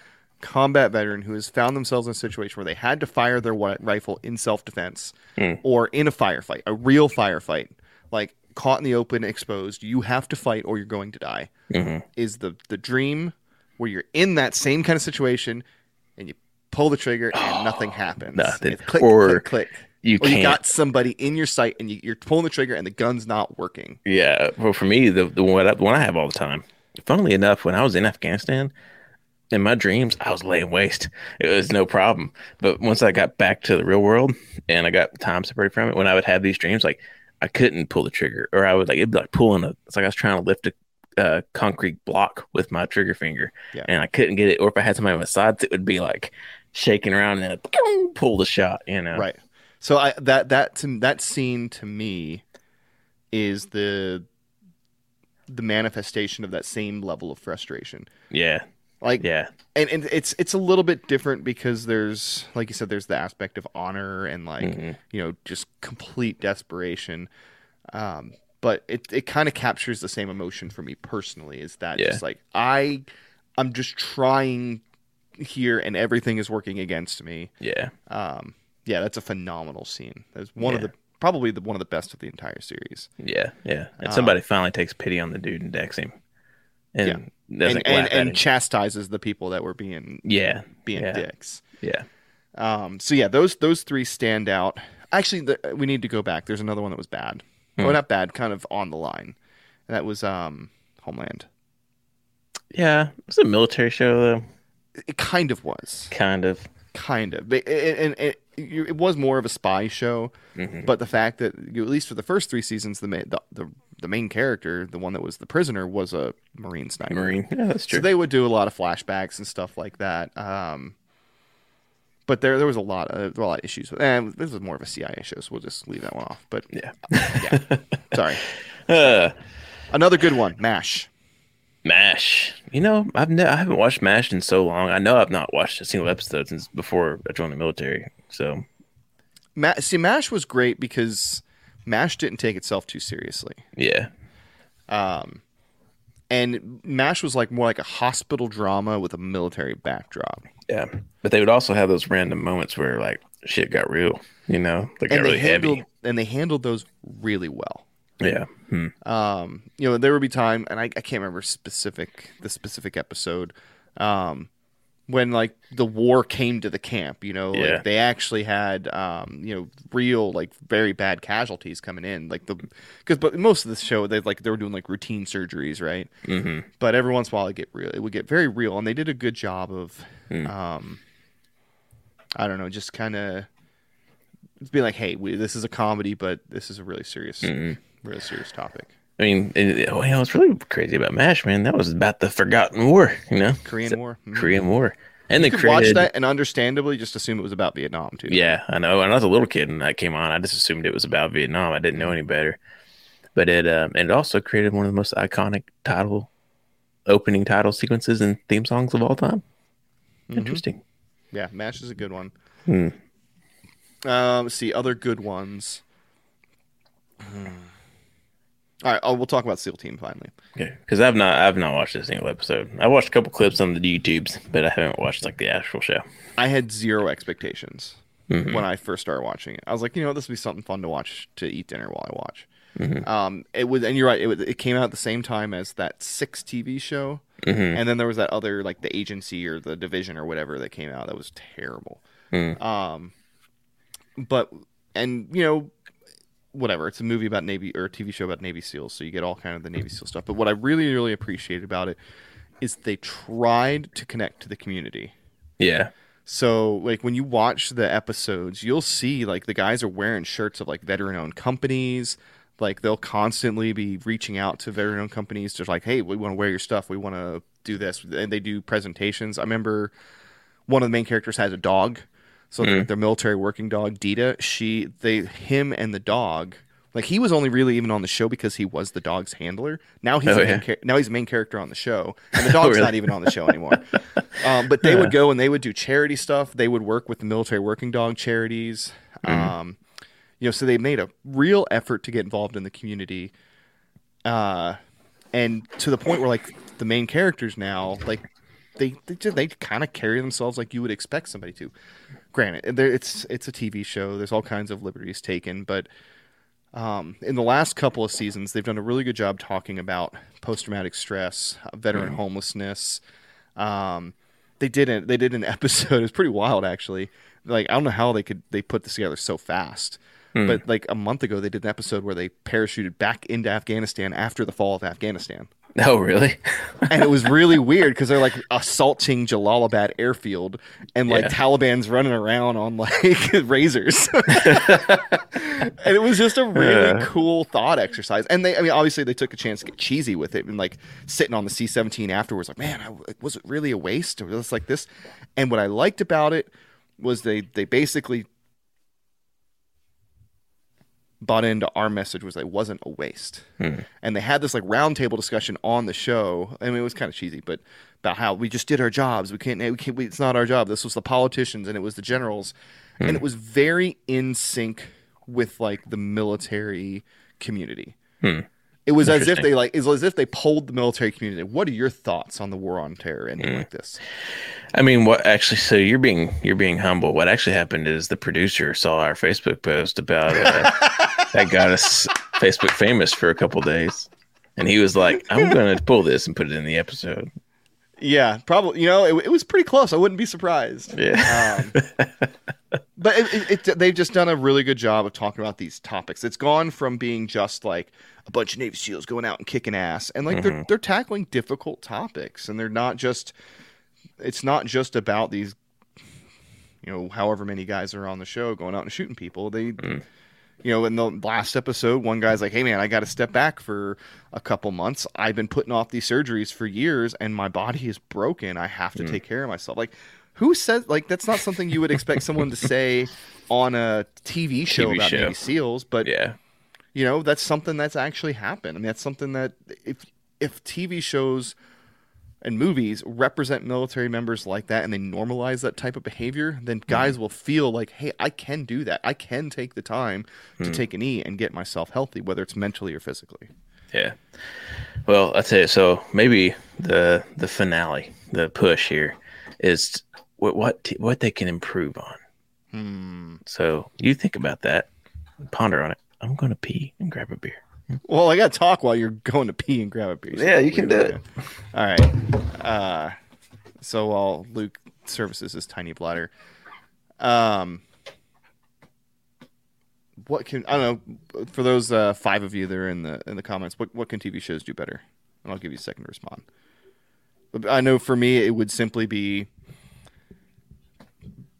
[SPEAKER 1] combat veteran who has found themselves in a situation where they had to fire their rifle in self-defense
[SPEAKER 2] Hmm.
[SPEAKER 1] or in a firefight, a real firefight, like caught in the open, exposed. You have to fight or you're going to die.
[SPEAKER 2] hmm
[SPEAKER 1] Is the the dream where you're in that same kind of situation and you pull the trigger and nothing happens.
[SPEAKER 2] Nothing.
[SPEAKER 1] Click,
[SPEAKER 2] Or
[SPEAKER 1] click, click.
[SPEAKER 2] You
[SPEAKER 1] Or you got somebody in your sight and you, you're pulling the trigger and the gun's not working.
[SPEAKER 2] Yeah, well, for me, the the one, I, the one I have all the time. Funnily enough, when I was in Afghanistan, in my dreams, I was laying waste. It was no problem. But once I got back to the real world and I got time separated from it, when I would have these dreams, like I couldn't pull the trigger, or I would like it'd be like pulling a. It's like I was trying to lift a uh, concrete block with my trigger finger,
[SPEAKER 1] Yeah.
[SPEAKER 2] and I couldn't get it. Or if I had somebody on my sides, it would be like shaking around and then pull the shot. You know,
[SPEAKER 1] Right. So I that that to, that scene to me is the the manifestation of that same level of frustration.
[SPEAKER 2] Yeah,
[SPEAKER 1] Like
[SPEAKER 2] yeah,
[SPEAKER 1] and, and it's it's a little bit different because there's like you said there's the aspect of honor and like
[SPEAKER 2] Mhm.
[SPEAKER 1] you know just complete desperation um but it it kind of captures the same emotion for me personally is that
[SPEAKER 2] Yeah.
[SPEAKER 1] just like i i'm just trying here and everything is working against me
[SPEAKER 2] yeah.
[SPEAKER 1] um yeah that's a phenomenal scene that's one of the probably the one of the best of the entire series
[SPEAKER 2] Yeah, yeah. And
[SPEAKER 1] Um,
[SPEAKER 2] somebody finally takes pity on the dude and decks him. And doesn't
[SPEAKER 1] and and, and chastises the people that were being
[SPEAKER 2] yeah,
[SPEAKER 1] being
[SPEAKER 2] Yeah.
[SPEAKER 1] dicks
[SPEAKER 2] yeah.
[SPEAKER 1] Um, so yeah, those those three stand out. Actually, the, we need to go back. There's another one that was bad.
[SPEAKER 2] Hmm.
[SPEAKER 1] Well, not bad, kind of on the line. And that was um, Homeland.
[SPEAKER 2] Yeah. It's a military show though.
[SPEAKER 1] It kind of was,
[SPEAKER 2] Kind of.
[SPEAKER 1] kind of. But- And, and, and you- it was more of a spy show,
[SPEAKER 2] Mm-hmm.
[SPEAKER 1] but the fact that you, at least for the first three seasons, the, the the the main character, the one that was the prisoner, was a marine sniper.
[SPEAKER 2] Marine. Yeah, that's true.
[SPEAKER 1] So they would do a lot of flashbacks and stuff like that. Um, but there there was a lot of a lot of issues. with And this was more of a CIA show, so we'll just leave that one off. But
[SPEAKER 2] yeah. [LAUGHS]
[SPEAKER 1] sorry, [LAUGHS]
[SPEAKER 2] Uh,
[SPEAKER 1] another good one, Mash.
[SPEAKER 2] Mash. You know, I've ne- I haven't watched Mash in so long. I know I've not watched a single episode since before I joined the military. So
[SPEAKER 1] Ma- See, Mash was great because Mash didn't take itself too seriously.
[SPEAKER 2] yeah,
[SPEAKER 1] and MASH was like more like a hospital drama with a military backdrop.
[SPEAKER 2] yeah. But they would also have those random moments where like shit got real. You know, they got
[SPEAKER 1] And
[SPEAKER 2] really
[SPEAKER 1] they handled
[SPEAKER 2] heavy.
[SPEAKER 1] and they handled those really well.
[SPEAKER 2] Yeah. Hmm.
[SPEAKER 1] Um, you know, there would be time, and I, I can't remember specific the specific episode, um, when like the war came to the camp. You know, like, they actually had um, you know, real like very bad casualties coming in. Like the because but most of the show they like they were doing like routine surgeries, right?
[SPEAKER 2] hmm
[SPEAKER 1] but every once in a while it get real. It would get very real, and they did a good job of,
[SPEAKER 2] Hmm.
[SPEAKER 1] um, I don't know, just kind of be like, hey, we, this is a comedy, but this is a really serious,
[SPEAKER 2] Mm-hmm.
[SPEAKER 1] really serious topic.
[SPEAKER 2] I mean, it, it- well, you know, what's really crazy about Mash, man. That was about the forgotten war. You know,
[SPEAKER 1] Korean
[SPEAKER 2] So-
[SPEAKER 1] War. Mhm.
[SPEAKER 2] Korean War, and
[SPEAKER 1] You
[SPEAKER 2] they
[SPEAKER 1] could watch that and understandably just assume it was about Vietnam too.
[SPEAKER 2] Yeah, I know. And I was a little kid and that came on. I just assumed it was about Vietnam. I didn't know any better. But it um, and it also created one of the most iconic title opening title sequences and theme songs of all time.
[SPEAKER 1] Mhm.
[SPEAKER 2] Interesting.
[SPEAKER 1] yeah. Mash is a good one.
[SPEAKER 2] Hmm.
[SPEAKER 1] Um, let's see other good ones. Hmm. All right, oh, we'll talk about SEAL Team finally.
[SPEAKER 2] Okay, because I've not I've not watched a single episode. I watched a couple clips on the YouTubes, but I haven't watched like the actual show.
[SPEAKER 1] I had zero expectations
[SPEAKER 2] Mhm.
[SPEAKER 1] when I first started watching it. I was like, you know, this would be something fun to watch to eat dinner while I watch.
[SPEAKER 2] Mhm.
[SPEAKER 1] Um, it was, and you're right. It, was, it came out at the same time as that Six TV show,
[SPEAKER 2] Mhm.
[SPEAKER 1] and then there was that other like the agency or the division or whatever that came out that was terrible.
[SPEAKER 2] Mm.
[SPEAKER 1] Um, but and you know, whatever. It's a movie about Navy or a TV show about Navy SEALs, so you get all kind of the Navy SEAL stuff. But what I really, really appreciated about it is they tried to connect to the community.
[SPEAKER 2] Yeah.
[SPEAKER 1] So like when you watch the episodes, you'll see like the guys are wearing shirts of like veteran owned companies. Like they'll constantly be reaching out to veteran owned companies to like, hey, we want to wear your stuff. We want to do this. And they do presentations. I remember one of the main characters has a dog. So their, their military working dog, Dita, she they him and the dog like he was only really even on the show because he was the dog's handler. Now he's
[SPEAKER 2] Oh,
[SPEAKER 1] a main
[SPEAKER 2] yeah.
[SPEAKER 1] char- now he's a main character on the show, [LAUGHS] and the dog's
[SPEAKER 2] really?
[SPEAKER 1] not even on the show anymore. [LAUGHS] um, but they would go and they would do charity stuff. They would work with the military working dog charities. Um, you know, so they made a real effort to get involved in the community. Uh, and to the point where like the main characters now, like they they, they kind of carry themselves like you would expect somebody to. Granted, it's it's a TV show. There's all kinds of liberties taken, but um, in the last couple of seasons, they've done a really good job talking about post traumatic stress, veteran homelessness. Um, they didn't. They did an [LAUGHS] episode. It was pretty wild, actually. Like I don't know how they could they put this together so fast. Hmm. But like a month ago, they did an episode where they parachuted back into Afghanistan after the fall of Afghanistan
[SPEAKER 2] Oh, really?
[SPEAKER 1] and it was [LAUGHS] really weird because they're like assaulting Jalalabad airfield, and like
[SPEAKER 2] Yeah.
[SPEAKER 1] Taliban's running around on like [LAUGHS] razors, [LAUGHS] and it was just a really
[SPEAKER 2] Yeah.
[SPEAKER 1] cool thought exercise. And they, I mean, obviously they took a chance to get cheesy with it, and like sitting on the C seventeen afterwards, like, man, I, was it really a waste? Or was like this? And what I liked about it was they they basically bought into our message was that it wasn't a waste hmm. and they had this like roundtable discussion on the show. I mean, it was kind of cheesy, but about how we just did our jobs. We can't. We can't we, it's not our job. This was the politicians, and it was the generals, hmm. and it was very in sync with like the military community. Hmm. It was as if they like it was as if they polled the military community. What are your thoughts on the war on terror ending like this?
[SPEAKER 2] I mean, what actually? So you're being you're being humble. What actually happened is the producer saw our Facebook post about uh, [LAUGHS] that got us Facebook famous for a couple days, and he was like, "I'm going to pull this and put it in the episode."
[SPEAKER 1] Yeah, probably. You know, it, it was pretty close. I wouldn't be surprised.
[SPEAKER 2] Yeah.
[SPEAKER 1] Um, [LAUGHS] but it, it, they've just done a really good job of talking about these topics. It's gone from being just like a bunch of Navy SEALs going out and kicking ass, and like they're they're tackling difficult topics, and they're not just. It's not just about these, you know, however many guys are on the show going out and shooting people. They,
[SPEAKER 2] Mm.
[SPEAKER 1] you know, in the last episode, one guy's like, "Hey man, I got to step back for a couple months. I've been putting off these surgeries for years, and my body is broken. I have to
[SPEAKER 2] Mm.
[SPEAKER 1] take care of myself." Like, who says like that's not something you would expect someone to say [LAUGHS] on a TV show
[SPEAKER 2] TV
[SPEAKER 1] about
[SPEAKER 2] show.
[SPEAKER 1] Navy SEAls, but
[SPEAKER 2] Yeah.
[SPEAKER 1] You know that's something that's actually happened. I mean, that's something that if if TV shows and movies represent military members like that and they normalize that type of behavior, then guys will feel like, hey, I can do that. I can take the time to take a knee and get myself healthy, whether it's mentally or physically.
[SPEAKER 2] Yeah. Well, I'll tell you. So maybe the the finale, the push here, is what what what they can improve on.
[SPEAKER 1] Hmm.
[SPEAKER 2] So you think about that, ponder on it. I'm gonna pee and grab a beer.
[SPEAKER 1] Well, I got to talk while you're going to pee and grab a beer.
[SPEAKER 2] Yeah, you can do it.
[SPEAKER 1] All right. Uh, so while Luke services his tiny bladder, um, what can I don't know for those uh, five of you that are in the in the comments? What what can TV shows do better? And I'll give you a second to respond. But I know for me, it would simply be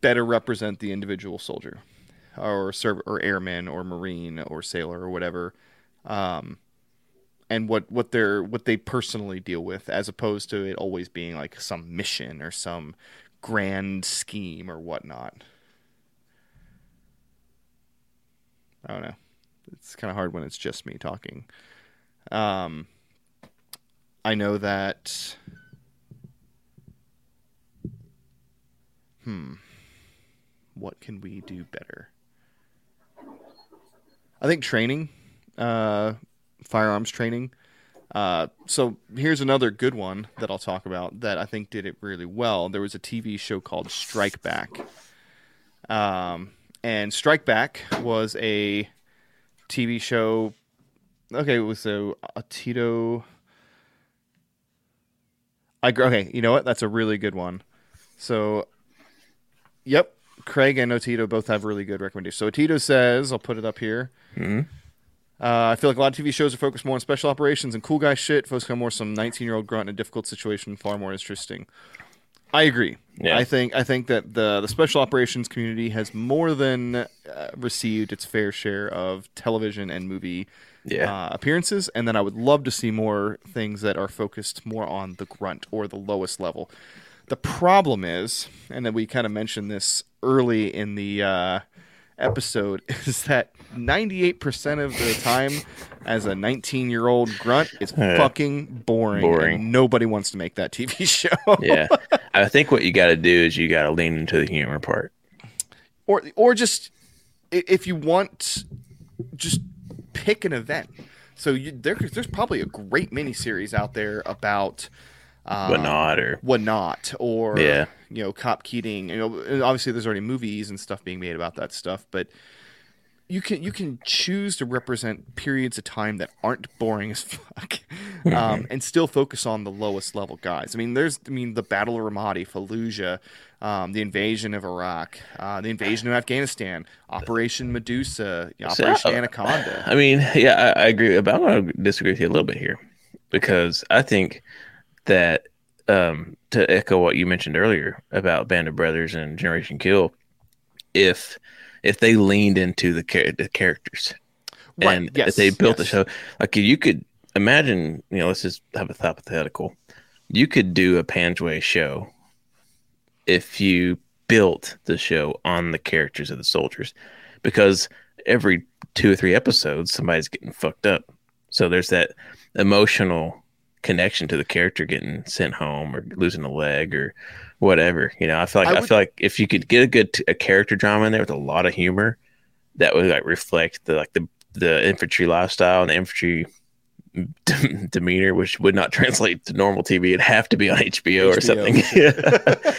[SPEAKER 1] better represent the individual soldier, or serv- or airman, or marine, or sailor, or whatever um, and what what they're what they personally deal with, as opposed to it always being like some mission or some grand scheme or whatnot. I don't know. It's kind of hard when it's just me talking. Um, I know that. Hmm. What can we do better? I think training uh, firearms training. Uh, so here's another good one that I'll talk about that I think did it really well. There was a TV show called Strike Back. Um, and Strike Back was a TV show. Okay, it was a, a Tito. I okay, you know what? That's a really good one. So, yep, Craig and Otito both have really good recommendations. So Otito says, I'll put it up here.
[SPEAKER 2] hmm
[SPEAKER 1] Uh, I feel like a lot of TV shows are focused more on special operations and cool guy shit. Focus on more some 19 year old grunt in a difficult situation, far more interesting. I agree.
[SPEAKER 2] Yeah.
[SPEAKER 1] I think I think that the the special operations community has more than uh, received its fair share of television and movie
[SPEAKER 2] Yeah.
[SPEAKER 1] uh, appearances, and then I would love to see more things that are focused more on the grunt or the lowest level. The problem is, and then we kind of mentioned this early in the uh, episode, [LAUGHS] is that 98% of the time, as a 19 year old grunt, is fucking boring.
[SPEAKER 2] Boring.
[SPEAKER 1] And nobody wants to make that TV [LAUGHS] show.
[SPEAKER 2] yeah. I think what you got to do is you got to lean into the humor part.
[SPEAKER 1] or or just if you want, just pick an event. So you, there, there's probably a great miniseries out there about um,
[SPEAKER 2] but not or
[SPEAKER 1] what not or
[SPEAKER 2] Yeah.
[SPEAKER 1] you know cop keating you know obviously there's already movies and stuff being made about that stuff but you can you can choose to represent periods of time that aren't boring as [LAUGHS] fuck um, and still focus on the lowest level guys i mean there's i mean the battle of ramadi fallujah um, the invasion of iraq uh, the invasion of afghanistan operation medusa operation
[SPEAKER 2] So-
[SPEAKER 1] anaconda
[SPEAKER 2] I mean, yeah, I, I agree. But I'm going to disagree with you a little bit here because I think that um, to echo what you mentioned earlier about Band of Brothers and Generation Kill, if if they leaned into the, char- the characters
[SPEAKER 1] Right,
[SPEAKER 2] and
[SPEAKER 1] yes,
[SPEAKER 2] they built the show, like you could imagine, you know, let's just have a hypothetical. You could do a Panjwai show if you built the show on the characters of the soldiers, because every two or three episodes, somebody's getting fucked up. So there's that emotional connection to the character getting sent home or losing a leg or whatever. You know, I feel like
[SPEAKER 1] I
[SPEAKER 2] I, feel like if you could get a good a character drama in there with a lot of humor, that would like reflect the like the the infantry lifestyle and the infantry d- [LAUGHS] demeanor, which would not [LAUGHS] translate to normal TV. It'd have to be on HBO, or something. [LAUGHS] Yeah.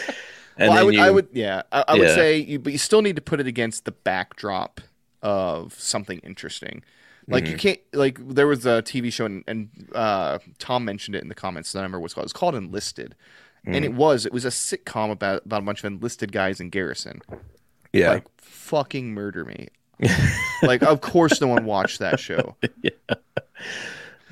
[SPEAKER 2] And
[SPEAKER 1] well, I
[SPEAKER 2] then
[SPEAKER 1] would,
[SPEAKER 2] you,
[SPEAKER 1] I would, yeah, I, I would say, you, but you still need to put it against the backdrop of something interesting. Like
[SPEAKER 2] Mm-hmm.
[SPEAKER 1] you can't, like there was a TV show, and, and uh, Tom mentioned it in the comments. I don't remember what it's called. It's called Enlisted, and
[SPEAKER 2] Mm.
[SPEAKER 1] it was it was a sitcom about about a bunch of enlisted guys in garrison.
[SPEAKER 2] yeah,
[SPEAKER 1] Like fucking murder me. [LAUGHS] like of course no one watched that show. [LAUGHS] yeah.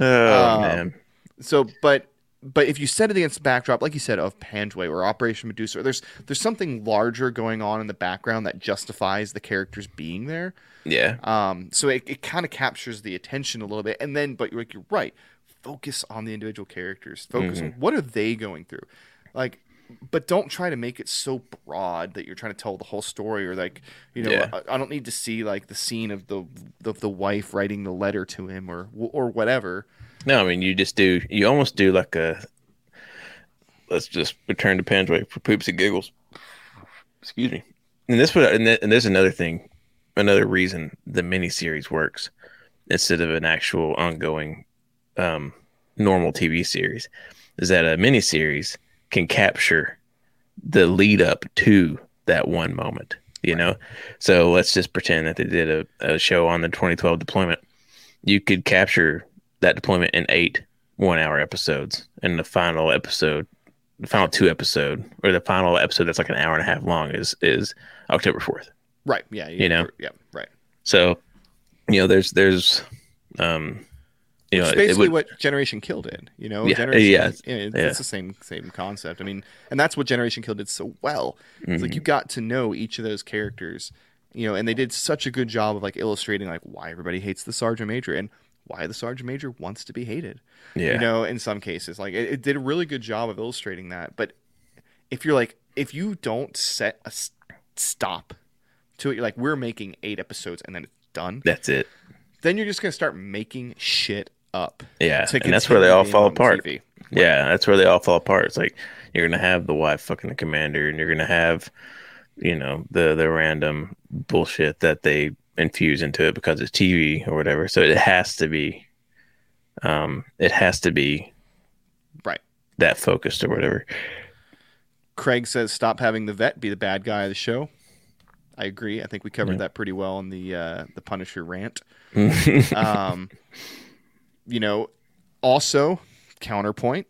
[SPEAKER 2] oh
[SPEAKER 1] um,
[SPEAKER 2] man,
[SPEAKER 1] So, but but if you set it against the backdrop, like you said, of Panjwai or Operation Medusa, or there's there's something larger going on in the background that justifies the characters being there.
[SPEAKER 2] Yeah.
[SPEAKER 1] Um, so it, it kind of captures the attention a little bit, and then, but you're like you're right, focus on the individual characters. Focus on what are they going through, like, but don't try to make it so broad that you're trying to tell the whole story, or like, you know,
[SPEAKER 2] Yeah.
[SPEAKER 1] I, I don't need to see like the scene of the of the wife writing the letter to him, or or whatever.
[SPEAKER 2] No, I mean you just do. You almost do like a. Let's just return to Panjwai for poops and giggles. Excuse me. And this would, and, th- and there's another thing, another reason the miniseries works instead of an actual ongoing, um, normal TV series, is that a miniseries can capture the lead up to that one moment. You know, so let's just pretend that they did a, a show on the 2012 deployment. You could capture that deployment in eight one hour episodes and the final episode the final two episode or the final episode that's like an hour and a half long is is october 4th
[SPEAKER 1] Right. Yeah.
[SPEAKER 2] You know?
[SPEAKER 1] Yeah. Right.
[SPEAKER 2] so you know there's there's um you know
[SPEAKER 1] It's basically
[SPEAKER 2] would-
[SPEAKER 1] what Generation Kill did. You know,
[SPEAKER 2] Yeah,
[SPEAKER 1] Generation,
[SPEAKER 2] yeah,
[SPEAKER 1] it's,
[SPEAKER 2] yeah.
[SPEAKER 1] it's the same same concept. I mean, and that's what Generation Kill did so well. It's
[SPEAKER 2] Mm-hmm.
[SPEAKER 1] like you got to know each of those characters, you know, and they did such a good job of like illustrating like why everybody hates the Sergeant Major and why the Sergeant Major wants to be hated.
[SPEAKER 2] yeah
[SPEAKER 1] You know, in some cases, like it, it did a really good job of illustrating that. But if you're like, if you don't set a stop to it, you're like, we're making eight episodes and then it's done.
[SPEAKER 2] that's it
[SPEAKER 1] Then you're just gonna start making shit up.
[SPEAKER 2] yeah and that's where they all fall apart
[SPEAKER 1] TV.
[SPEAKER 2] yeah that's where they all fall apart it's like you're gonna have the wife fucking the commander and you're gonna have you know the the random bullshit that they infuse into it because it's tv or whatever so it has to be um it has to be
[SPEAKER 1] Right.
[SPEAKER 2] that focused or whatever
[SPEAKER 1] Craig says stop having the vet be the bad guy of the show. I agree. I think we covered that pretty well in the uh, the Punisher rant. [LAUGHS] um, you know, also counterpoint.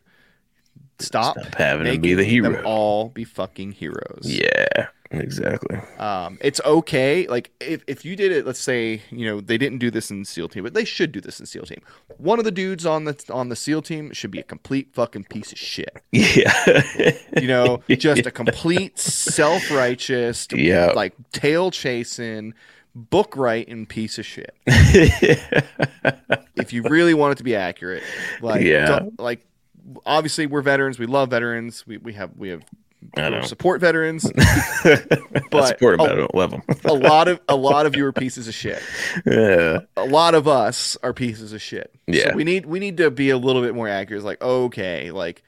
[SPEAKER 1] Stop,
[SPEAKER 2] Stop having to be the hero.
[SPEAKER 1] All be fucking heroes.
[SPEAKER 2] yeah exactly
[SPEAKER 1] Um, it's okay. Like if, if you did it, let's say you know they didn't do this in SEAL Team, but they should do this in SEAL Team. One of the dudes on the on the SEAL Team should be a complete fucking piece of shit. [LAUGHS]
[SPEAKER 2] yeah
[SPEAKER 1] You know, [LAUGHS] just a complete self righteous,
[SPEAKER 2] Yeah.
[SPEAKER 1] like tail chasing, book writing piece of shit. [LAUGHS] if you really want it to be accurate, like
[SPEAKER 2] Yeah.
[SPEAKER 1] don't- like obviously we're veterans, we love veterans, we we have we have
[SPEAKER 2] I
[SPEAKER 1] we
[SPEAKER 2] don't
[SPEAKER 1] support veterans, [LAUGHS]
[SPEAKER 2] I
[SPEAKER 1] but
[SPEAKER 2] support I
[SPEAKER 1] a,
[SPEAKER 2] don't love them.
[SPEAKER 1] a [LAUGHS] lot of a lot of you are pieces of shit.
[SPEAKER 2] yeah.
[SPEAKER 1] A lot of us are pieces of shit.
[SPEAKER 2] Yeah.
[SPEAKER 1] so we need we need to be a little bit more accurate. It's like okay, like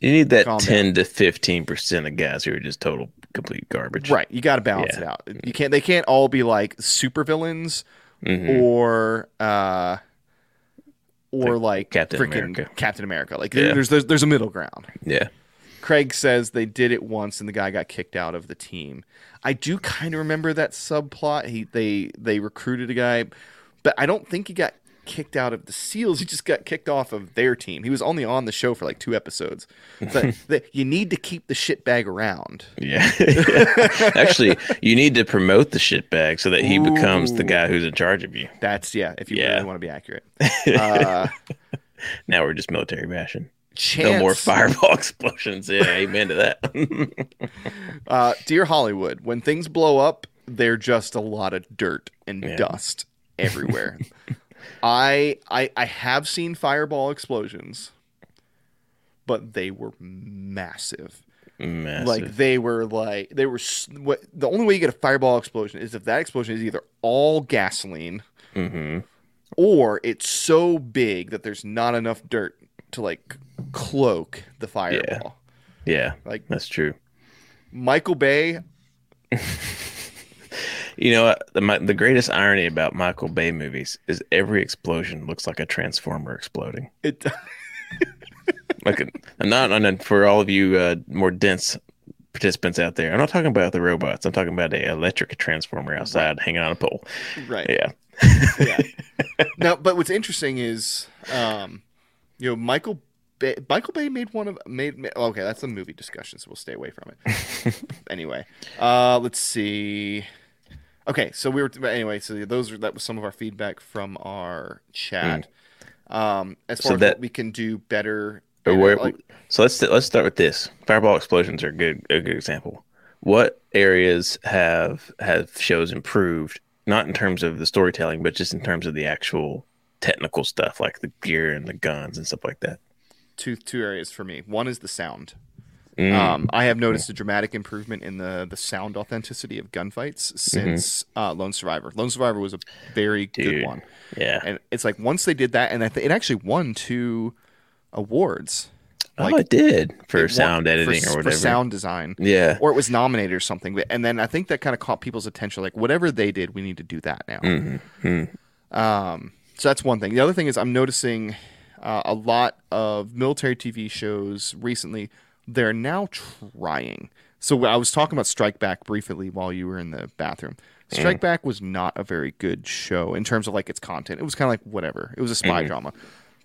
[SPEAKER 2] You need that ten to fifteen percent of guys who are just total complete garbage.
[SPEAKER 1] right, you got to balance
[SPEAKER 2] Yeah.
[SPEAKER 1] it out. You can't they can't all be like supervillains
[SPEAKER 2] Mhm.
[SPEAKER 1] or uh or like
[SPEAKER 2] Captain
[SPEAKER 1] freaking
[SPEAKER 2] America.
[SPEAKER 1] Captain America. Like
[SPEAKER 2] Yeah.
[SPEAKER 1] there's, there's there's a middle ground.
[SPEAKER 2] Yeah.
[SPEAKER 1] Craig says they did it once and the guy got kicked out of the team. I do kind of remember that subplot. He they they recruited a guy, but I don't think he got kicked out of the SEALs. He just got kicked off of their team. He was only on the show for like two episodes. But [LAUGHS] the, you need to keep the shitbag around.
[SPEAKER 2] Yeah. [LAUGHS] Actually, you need to promote the shitbag so that he becomes the guy who's in charge of you.
[SPEAKER 1] That's yeah. If you
[SPEAKER 2] Yeah.
[SPEAKER 1] really want to be accurate. Uh, [LAUGHS]
[SPEAKER 2] Now we're just military bashing.
[SPEAKER 1] Chance,
[SPEAKER 2] No more fireball [LAUGHS] explosions. Yeah, amen to that. [LAUGHS]
[SPEAKER 1] Uh, dear Hollywood, when things blow up, they're just a lot of dirt and
[SPEAKER 2] Yeah.
[SPEAKER 1] dust [LAUGHS] everywhere. I, I I have seen fireball explosions, but they were massive.
[SPEAKER 2] Massive.
[SPEAKER 1] Like they were like they were what the only way you get a fireball explosion is if that explosion is either all gasoline
[SPEAKER 2] hmm
[SPEAKER 1] or it's so big that there's not enough dirt to like cloak the fireball.
[SPEAKER 2] Yeah,
[SPEAKER 1] Like
[SPEAKER 2] that's true.
[SPEAKER 1] Michael Bay [LAUGHS]
[SPEAKER 2] You know, the my, the greatest irony about Michael Bay movies is every explosion looks like a transformer exploding.
[SPEAKER 1] it [LAUGHS]
[SPEAKER 2] Like, I'm not, and for all of you uh, more dense participants out there, I'm not talking about the robots. I'm talking about a electric transformer outside hanging on a pole.
[SPEAKER 1] right.
[SPEAKER 2] Yeah,
[SPEAKER 1] yeah. [LAUGHS] Now, but what's interesting is, um, you know, Michael Bay, Michael Bay made one of made. ma- Okay, that's a movie discussion, so we'll stay away from it. [LAUGHS] anyway, uh, let's see. Okay, so we were anyway. So those are that was some of our feedback from our chat. Um, as far
[SPEAKER 2] So
[SPEAKER 1] as
[SPEAKER 2] that-
[SPEAKER 1] what we can do better
[SPEAKER 2] where,
[SPEAKER 1] like-
[SPEAKER 2] so let's let's start with this. Fireball explosions are a good a good example. What areas have have shows improved? Not in terms of the storytelling, but just in terms of the actual technical stuff, like the gear and the guns and stuff like that.
[SPEAKER 1] Two two areas for me. One is the sound.
[SPEAKER 2] Mm.
[SPEAKER 1] Um, I have noticed a dramatic improvement in the the sound authenticity of gunfights since uh, Lone Survivor. Lone Survivor was a very good one,
[SPEAKER 2] yeah.
[SPEAKER 1] and it's like once they did that, and I th- it actually won two awards
[SPEAKER 2] oh, it did for
[SPEAKER 1] It won-
[SPEAKER 2] sound editing
[SPEAKER 1] for,
[SPEAKER 2] or
[SPEAKER 1] for
[SPEAKER 2] whatever.
[SPEAKER 1] sound design,
[SPEAKER 2] Yeah.
[SPEAKER 1] or it was nominated or something. And then I think that kind of caught people's attention. Like whatever they did, we need to do that now.
[SPEAKER 2] hmm
[SPEAKER 1] Um, so that's one thing. The other thing is I'm noticing uh, a lot of military TV shows recently. They're now trying. So I was talking about Strike Back briefly while you were in the bathroom. Mm. Strike Back was not a very good show in terms of like its content. It was kind of like whatever. It was a spy mm-hmm. drama.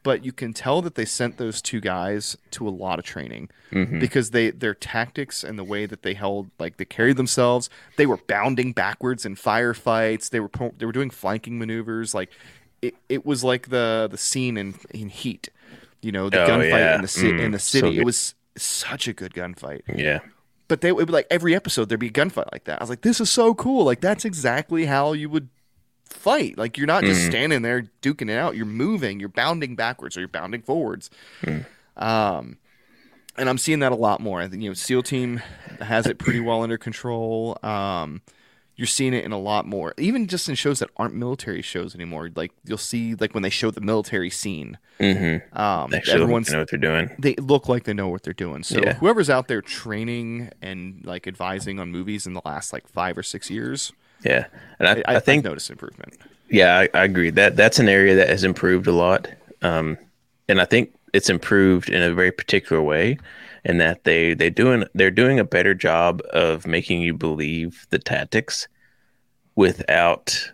[SPEAKER 1] But you can tell that they sent those two guys to a lot of training mm-hmm. because they their tactics and the way that they held like they carried themselves, they were bounding backwards in firefights. They were they were doing flanking maneuvers like it, it was like the the scene in in Heat. You know, the
[SPEAKER 2] Oh,
[SPEAKER 1] gunfight
[SPEAKER 2] yeah.
[SPEAKER 1] in the ci- in
[SPEAKER 2] Mm,
[SPEAKER 1] the city.
[SPEAKER 2] good.
[SPEAKER 1] it was such a good gunfight
[SPEAKER 2] Yeah.
[SPEAKER 1] but they would be like every episode there'd be a gunfight like that. I was like, this is so cool. Like that's exactly how you would fight. Like you're not just standing there duking it out. You're moving. You're bounding backwards or you're bounding forwards. Um, and I'm seeing that a lot more. I think you know SEAL Team has it pretty well under control. Um, you're seeing it in a lot more, even just in shows that aren't military shows anymore. Like you'll see, like when they show the military scene,
[SPEAKER 2] Mm-hmm.
[SPEAKER 1] um, everyone's
[SPEAKER 2] know what they're doing.
[SPEAKER 1] they look like they know what they're doing. So
[SPEAKER 2] Yeah.
[SPEAKER 1] whoever's out there training and like advising on movies in the last like five or six years,
[SPEAKER 2] Yeah, and I,
[SPEAKER 1] I,
[SPEAKER 2] I,
[SPEAKER 1] I
[SPEAKER 2] think
[SPEAKER 1] I've noticed improvement.
[SPEAKER 2] Yeah, I, I agree. That that's an area that has improved a lot, um, and I think it's improved in a very particular way, in that they they doing they're doing a better job of making you believe the tactics without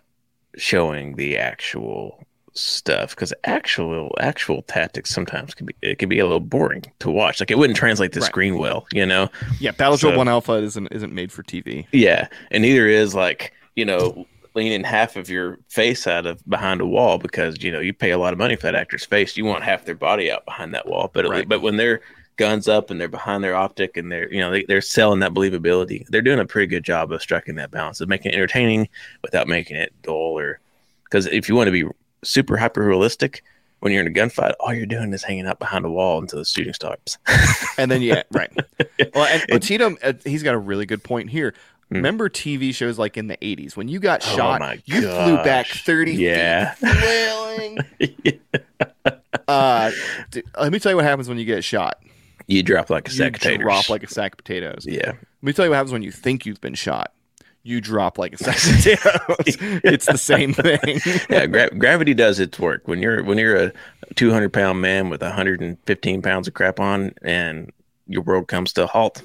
[SPEAKER 2] showing the actual stuff because actual actual tactics sometimes can be it can be a little boring to watch like it wouldn't translate to
[SPEAKER 1] Right.
[SPEAKER 2] screen well you know
[SPEAKER 1] Yeah, Battle Drill
[SPEAKER 2] So-
[SPEAKER 1] One Alpha isn't isn't made for TV.
[SPEAKER 2] yeah, and neither is like you know leaning half of your face out of behind a wall because you know you pay a lot of money for that actor's face. You want half their body out behind that wall, but
[SPEAKER 1] Right.
[SPEAKER 2] but when they're guns up and they're behind their optic and they're you know they, they're selling that believability. They're doing a pretty good job of striking that balance of making it entertaining without making it dull or because if you want to be super hyper realistic. When you're in a gunfight, all you're doing is hanging out behind a wall until the shooting starts. [LAUGHS]
[SPEAKER 1] And then yeah, right. [LAUGHS] Well, and Otito, uh, he's got a really good point here. Remember TV shows like in the '80s when you got
[SPEAKER 2] Hmm. Oh
[SPEAKER 1] shot, you flew back 30
[SPEAKER 2] Yeah.
[SPEAKER 1] feet, flailing. [LAUGHS] uh, d- let me tell you what happens when you get shot.
[SPEAKER 2] You drop like a
[SPEAKER 1] You
[SPEAKER 2] sack of taters.
[SPEAKER 1] drop like a sack of potatoes.
[SPEAKER 2] yeah.
[SPEAKER 1] Let me tell you what happens when you think you've been shot. You drop like a sack of potatoes. [LAUGHS] it's the same thing. [LAUGHS]
[SPEAKER 2] yeah, gra- gravity does its work. When you're when you're a 200 pound man with 115 pounds of crap on, and your world comes to a halt,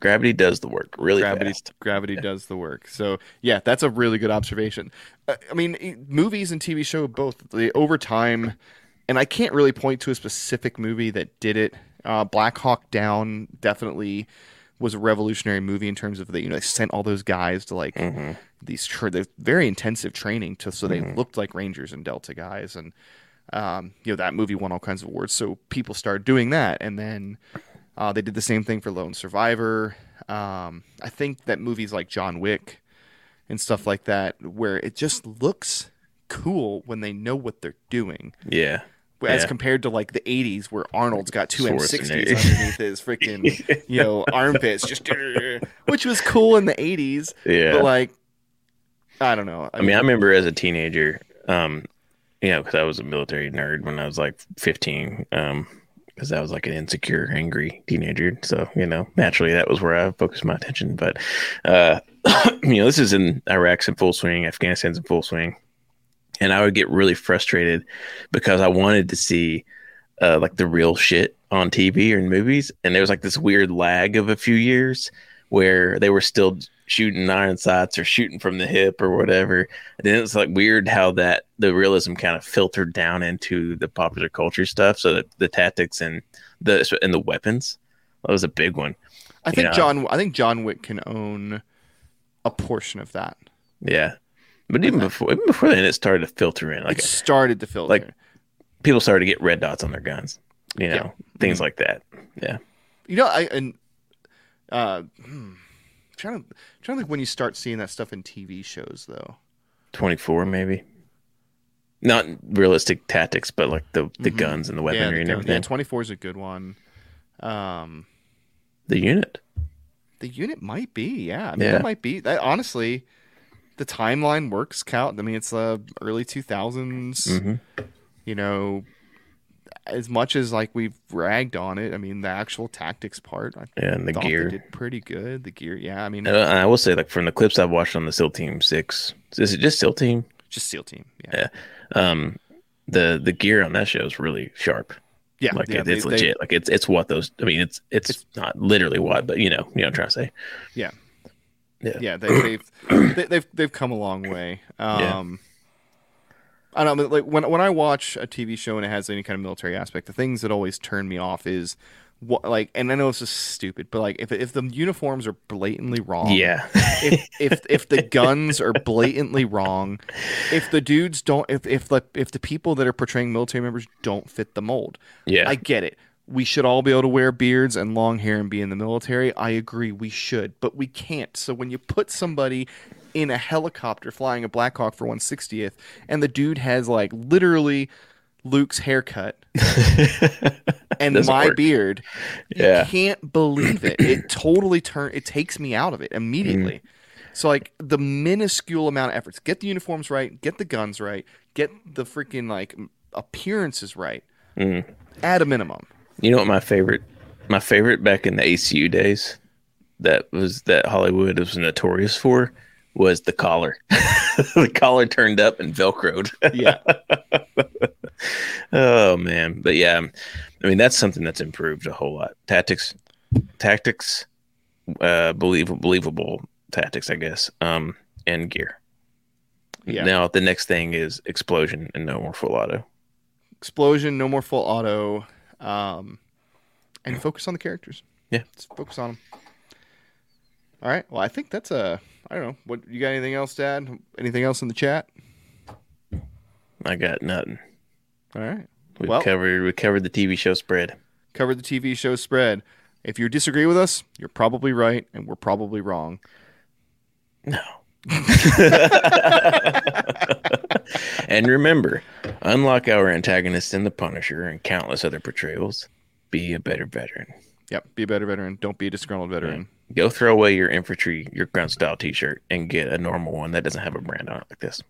[SPEAKER 2] gravity does the work really
[SPEAKER 1] gravity
[SPEAKER 2] fast.
[SPEAKER 1] gravity does the work. So yeah, that's a really good observation. Uh, I mean, movies and TV show both the over time, and I can't really point to a specific movie that did it. Uh, Black Hawk Down definitely was a revolutionary movie in terms of that. you know they sent all those guys to like
[SPEAKER 2] Mm-hmm.
[SPEAKER 1] these tra- very intensive training to so they looked like Rangers and Delta guys. And um, you know that movie won all kinds of awards. So people started doing that. And then uh, they did the same thing for Lone Survivor. Um, I think that movies like John Wick and stuff like that where it just looks cool when they know what they're doing.
[SPEAKER 2] Yeah,
[SPEAKER 1] as
[SPEAKER 2] Yeah.
[SPEAKER 1] compared to like the 80s where Arnold's got two
[SPEAKER 2] Schwarzenegger.
[SPEAKER 1] M60s underneath his freaking [LAUGHS] you know armpits just which was cool in the 80s
[SPEAKER 2] yeah.
[SPEAKER 1] but like I don't know
[SPEAKER 2] I mean, I remember as a teenager, um, you know, because I was a military nerd when I was like 15, um, because I was like an insecure, angry teenager. So, you know, naturally that was where I focused my attention. But, uh, [COUGHS] you know, this is in Iraq's in full swing, Afghanistan's in full swing. And I would get really frustrated because I wanted to see, uh, like the real shit on TV or in movies. And there was like this weird lag of a few years where they were still shooting iron sights or shooting from the hip or whatever. And then it's like weird how that the realism kind of filtered down into the popular culture stuff. So that the tactics and the and the weapons that was a big one.
[SPEAKER 1] I think
[SPEAKER 2] Yeah.
[SPEAKER 1] John. I think John Wick can own a portion of that.
[SPEAKER 2] Yeah, but even before even before then, it started to filter in. Like
[SPEAKER 1] it started to filter.
[SPEAKER 2] like- people started to get red dots on their guns. you know,
[SPEAKER 1] Yeah.
[SPEAKER 2] things
[SPEAKER 1] Mhm.
[SPEAKER 2] like that. Yeah.
[SPEAKER 1] You know, I and uh, hmm, trying to trying to think when you start seeing that stuff in TV shows though.
[SPEAKER 2] 24 maybe. Not realistic tactics, but like the, the
[SPEAKER 1] Mhm.
[SPEAKER 2] guns and the
[SPEAKER 1] yeah,
[SPEAKER 2] weaponry
[SPEAKER 1] the
[SPEAKER 2] and
[SPEAKER 1] gun-
[SPEAKER 2] everything.
[SPEAKER 1] yeah, twenty four is a good one. Um,
[SPEAKER 2] the unit.
[SPEAKER 1] the unit might be, yeah. I mean,
[SPEAKER 2] Yeah.
[SPEAKER 1] that might be. That honestly, the timeline works. Count. I mean, it's uh early two
[SPEAKER 2] hmm
[SPEAKER 1] You know, as much as like we've ragged on it, I mean, the actual tactics part, I
[SPEAKER 2] Yeah, and the gear.
[SPEAKER 1] they did pretty good. The gear, yeah. I mean,
[SPEAKER 2] Uh, I will say, like from the clips I've watched on the SEAL Team Six, is it just SEAL Team?
[SPEAKER 1] just SEAL team, yeah,
[SPEAKER 2] Yeah. Um, the the gear on that show is really sharp.
[SPEAKER 1] yeah.
[SPEAKER 2] like
[SPEAKER 1] yeah,
[SPEAKER 2] it, it's
[SPEAKER 1] they-
[SPEAKER 2] legit. Like it's it's what those. I mean, it's it's, not literally what, but you know, you know, what I'm trying to say.
[SPEAKER 1] Yeah.
[SPEAKER 2] Yeah.
[SPEAKER 1] yeah, they, they've [CLEARS THROAT] they, they've they've come a long way.
[SPEAKER 2] Yeah.
[SPEAKER 1] Um, I don't know, like when when I watch a TV show and it has any kind of military aspect, the things that always turn me off is what like, and I know this is stupid, but like if if the uniforms are blatantly wrong,
[SPEAKER 2] Yeah.
[SPEAKER 1] if if if the guns are blatantly wrong, if the dudes don't, if if the if the people that are portraying military members don't fit the mold,
[SPEAKER 2] yeah.
[SPEAKER 1] I get it. We should all be able to wear beards and long hair and be in the military. I agree, we should, but we can't. So when you put somebody in a helicopter flying a Blackhawk for 160th, and the dude has like literally Luke's haircut [LAUGHS] and
[SPEAKER 2] Doesn't
[SPEAKER 1] my
[SPEAKER 2] work.
[SPEAKER 1] beard,
[SPEAKER 2] Yeah.
[SPEAKER 1] you can't believe it. It [CLEARS THROAT] totally turn. It takes me out of it immediately.
[SPEAKER 2] Mm-hmm.
[SPEAKER 1] So like the minuscule amount of efforts, get the uniforms right, get the guns right, get the freaking like appearances right,
[SPEAKER 2] Mm.
[SPEAKER 1] at a minimum.
[SPEAKER 2] You know what my favorite my favorite back in the ACU days that was that Hollywood was notorious for was the collar. [LAUGHS] the collar turned up and velcroed.
[SPEAKER 1] Yeah. [LAUGHS]
[SPEAKER 2] oh man. But yeah, I mean that's something that's improved a whole lot. Tactics tactics uh believable believable tactics, I guess. Um and gear.
[SPEAKER 1] Yeah.
[SPEAKER 2] Now the next thing is explosion and no more full auto.
[SPEAKER 1] Explosion, no more full auto, um, and focus on the characters.
[SPEAKER 2] Yeah.
[SPEAKER 1] Let's focus on them. All right. Well, I think that's a. I don't know. What you got? Anything else, Dad? Anything else in the chat?
[SPEAKER 2] I got nothing.
[SPEAKER 1] All right.
[SPEAKER 2] We
[SPEAKER 1] Well-
[SPEAKER 2] covered we covered the TV show spread.
[SPEAKER 1] Covered the TV show spread. If you disagree with us, you're probably right, and we're probably wrong.
[SPEAKER 2] No. [LAUGHS] [LAUGHS] and remember, unlock our antagonist in the Punisher and countless other portrayals. Be a better veteran.
[SPEAKER 1] Yep. Be a better veteran. Don't be a disgruntled veteran.
[SPEAKER 2] Go throw away your infantry, your grunt style t shirt, and get a normal one that doesn't have a brand on it like this.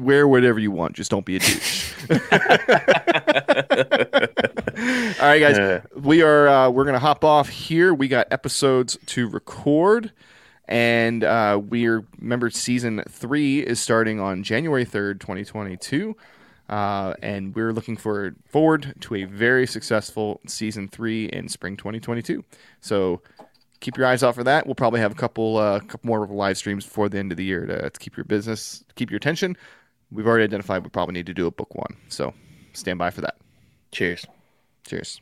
[SPEAKER 1] Wear whatever you want. Just don't be a douche. [LAUGHS] [LAUGHS] All right, guys.
[SPEAKER 2] Uh,
[SPEAKER 1] we are uh, we're gonna hop off here. We got episodes to record, and uh, we're remember season three is starting on January third, twenty twenty two. Uh, and we're looking forward forward to a very successful season three in spring 2022. So keep your eyes out for that. We'll probably have a couple uh, couple more live streams before the end of the year to, to keep your business, keep your attention. We've already identified we probably need to do a book one, so stand by for that.
[SPEAKER 2] cheers.
[SPEAKER 1] Cheers.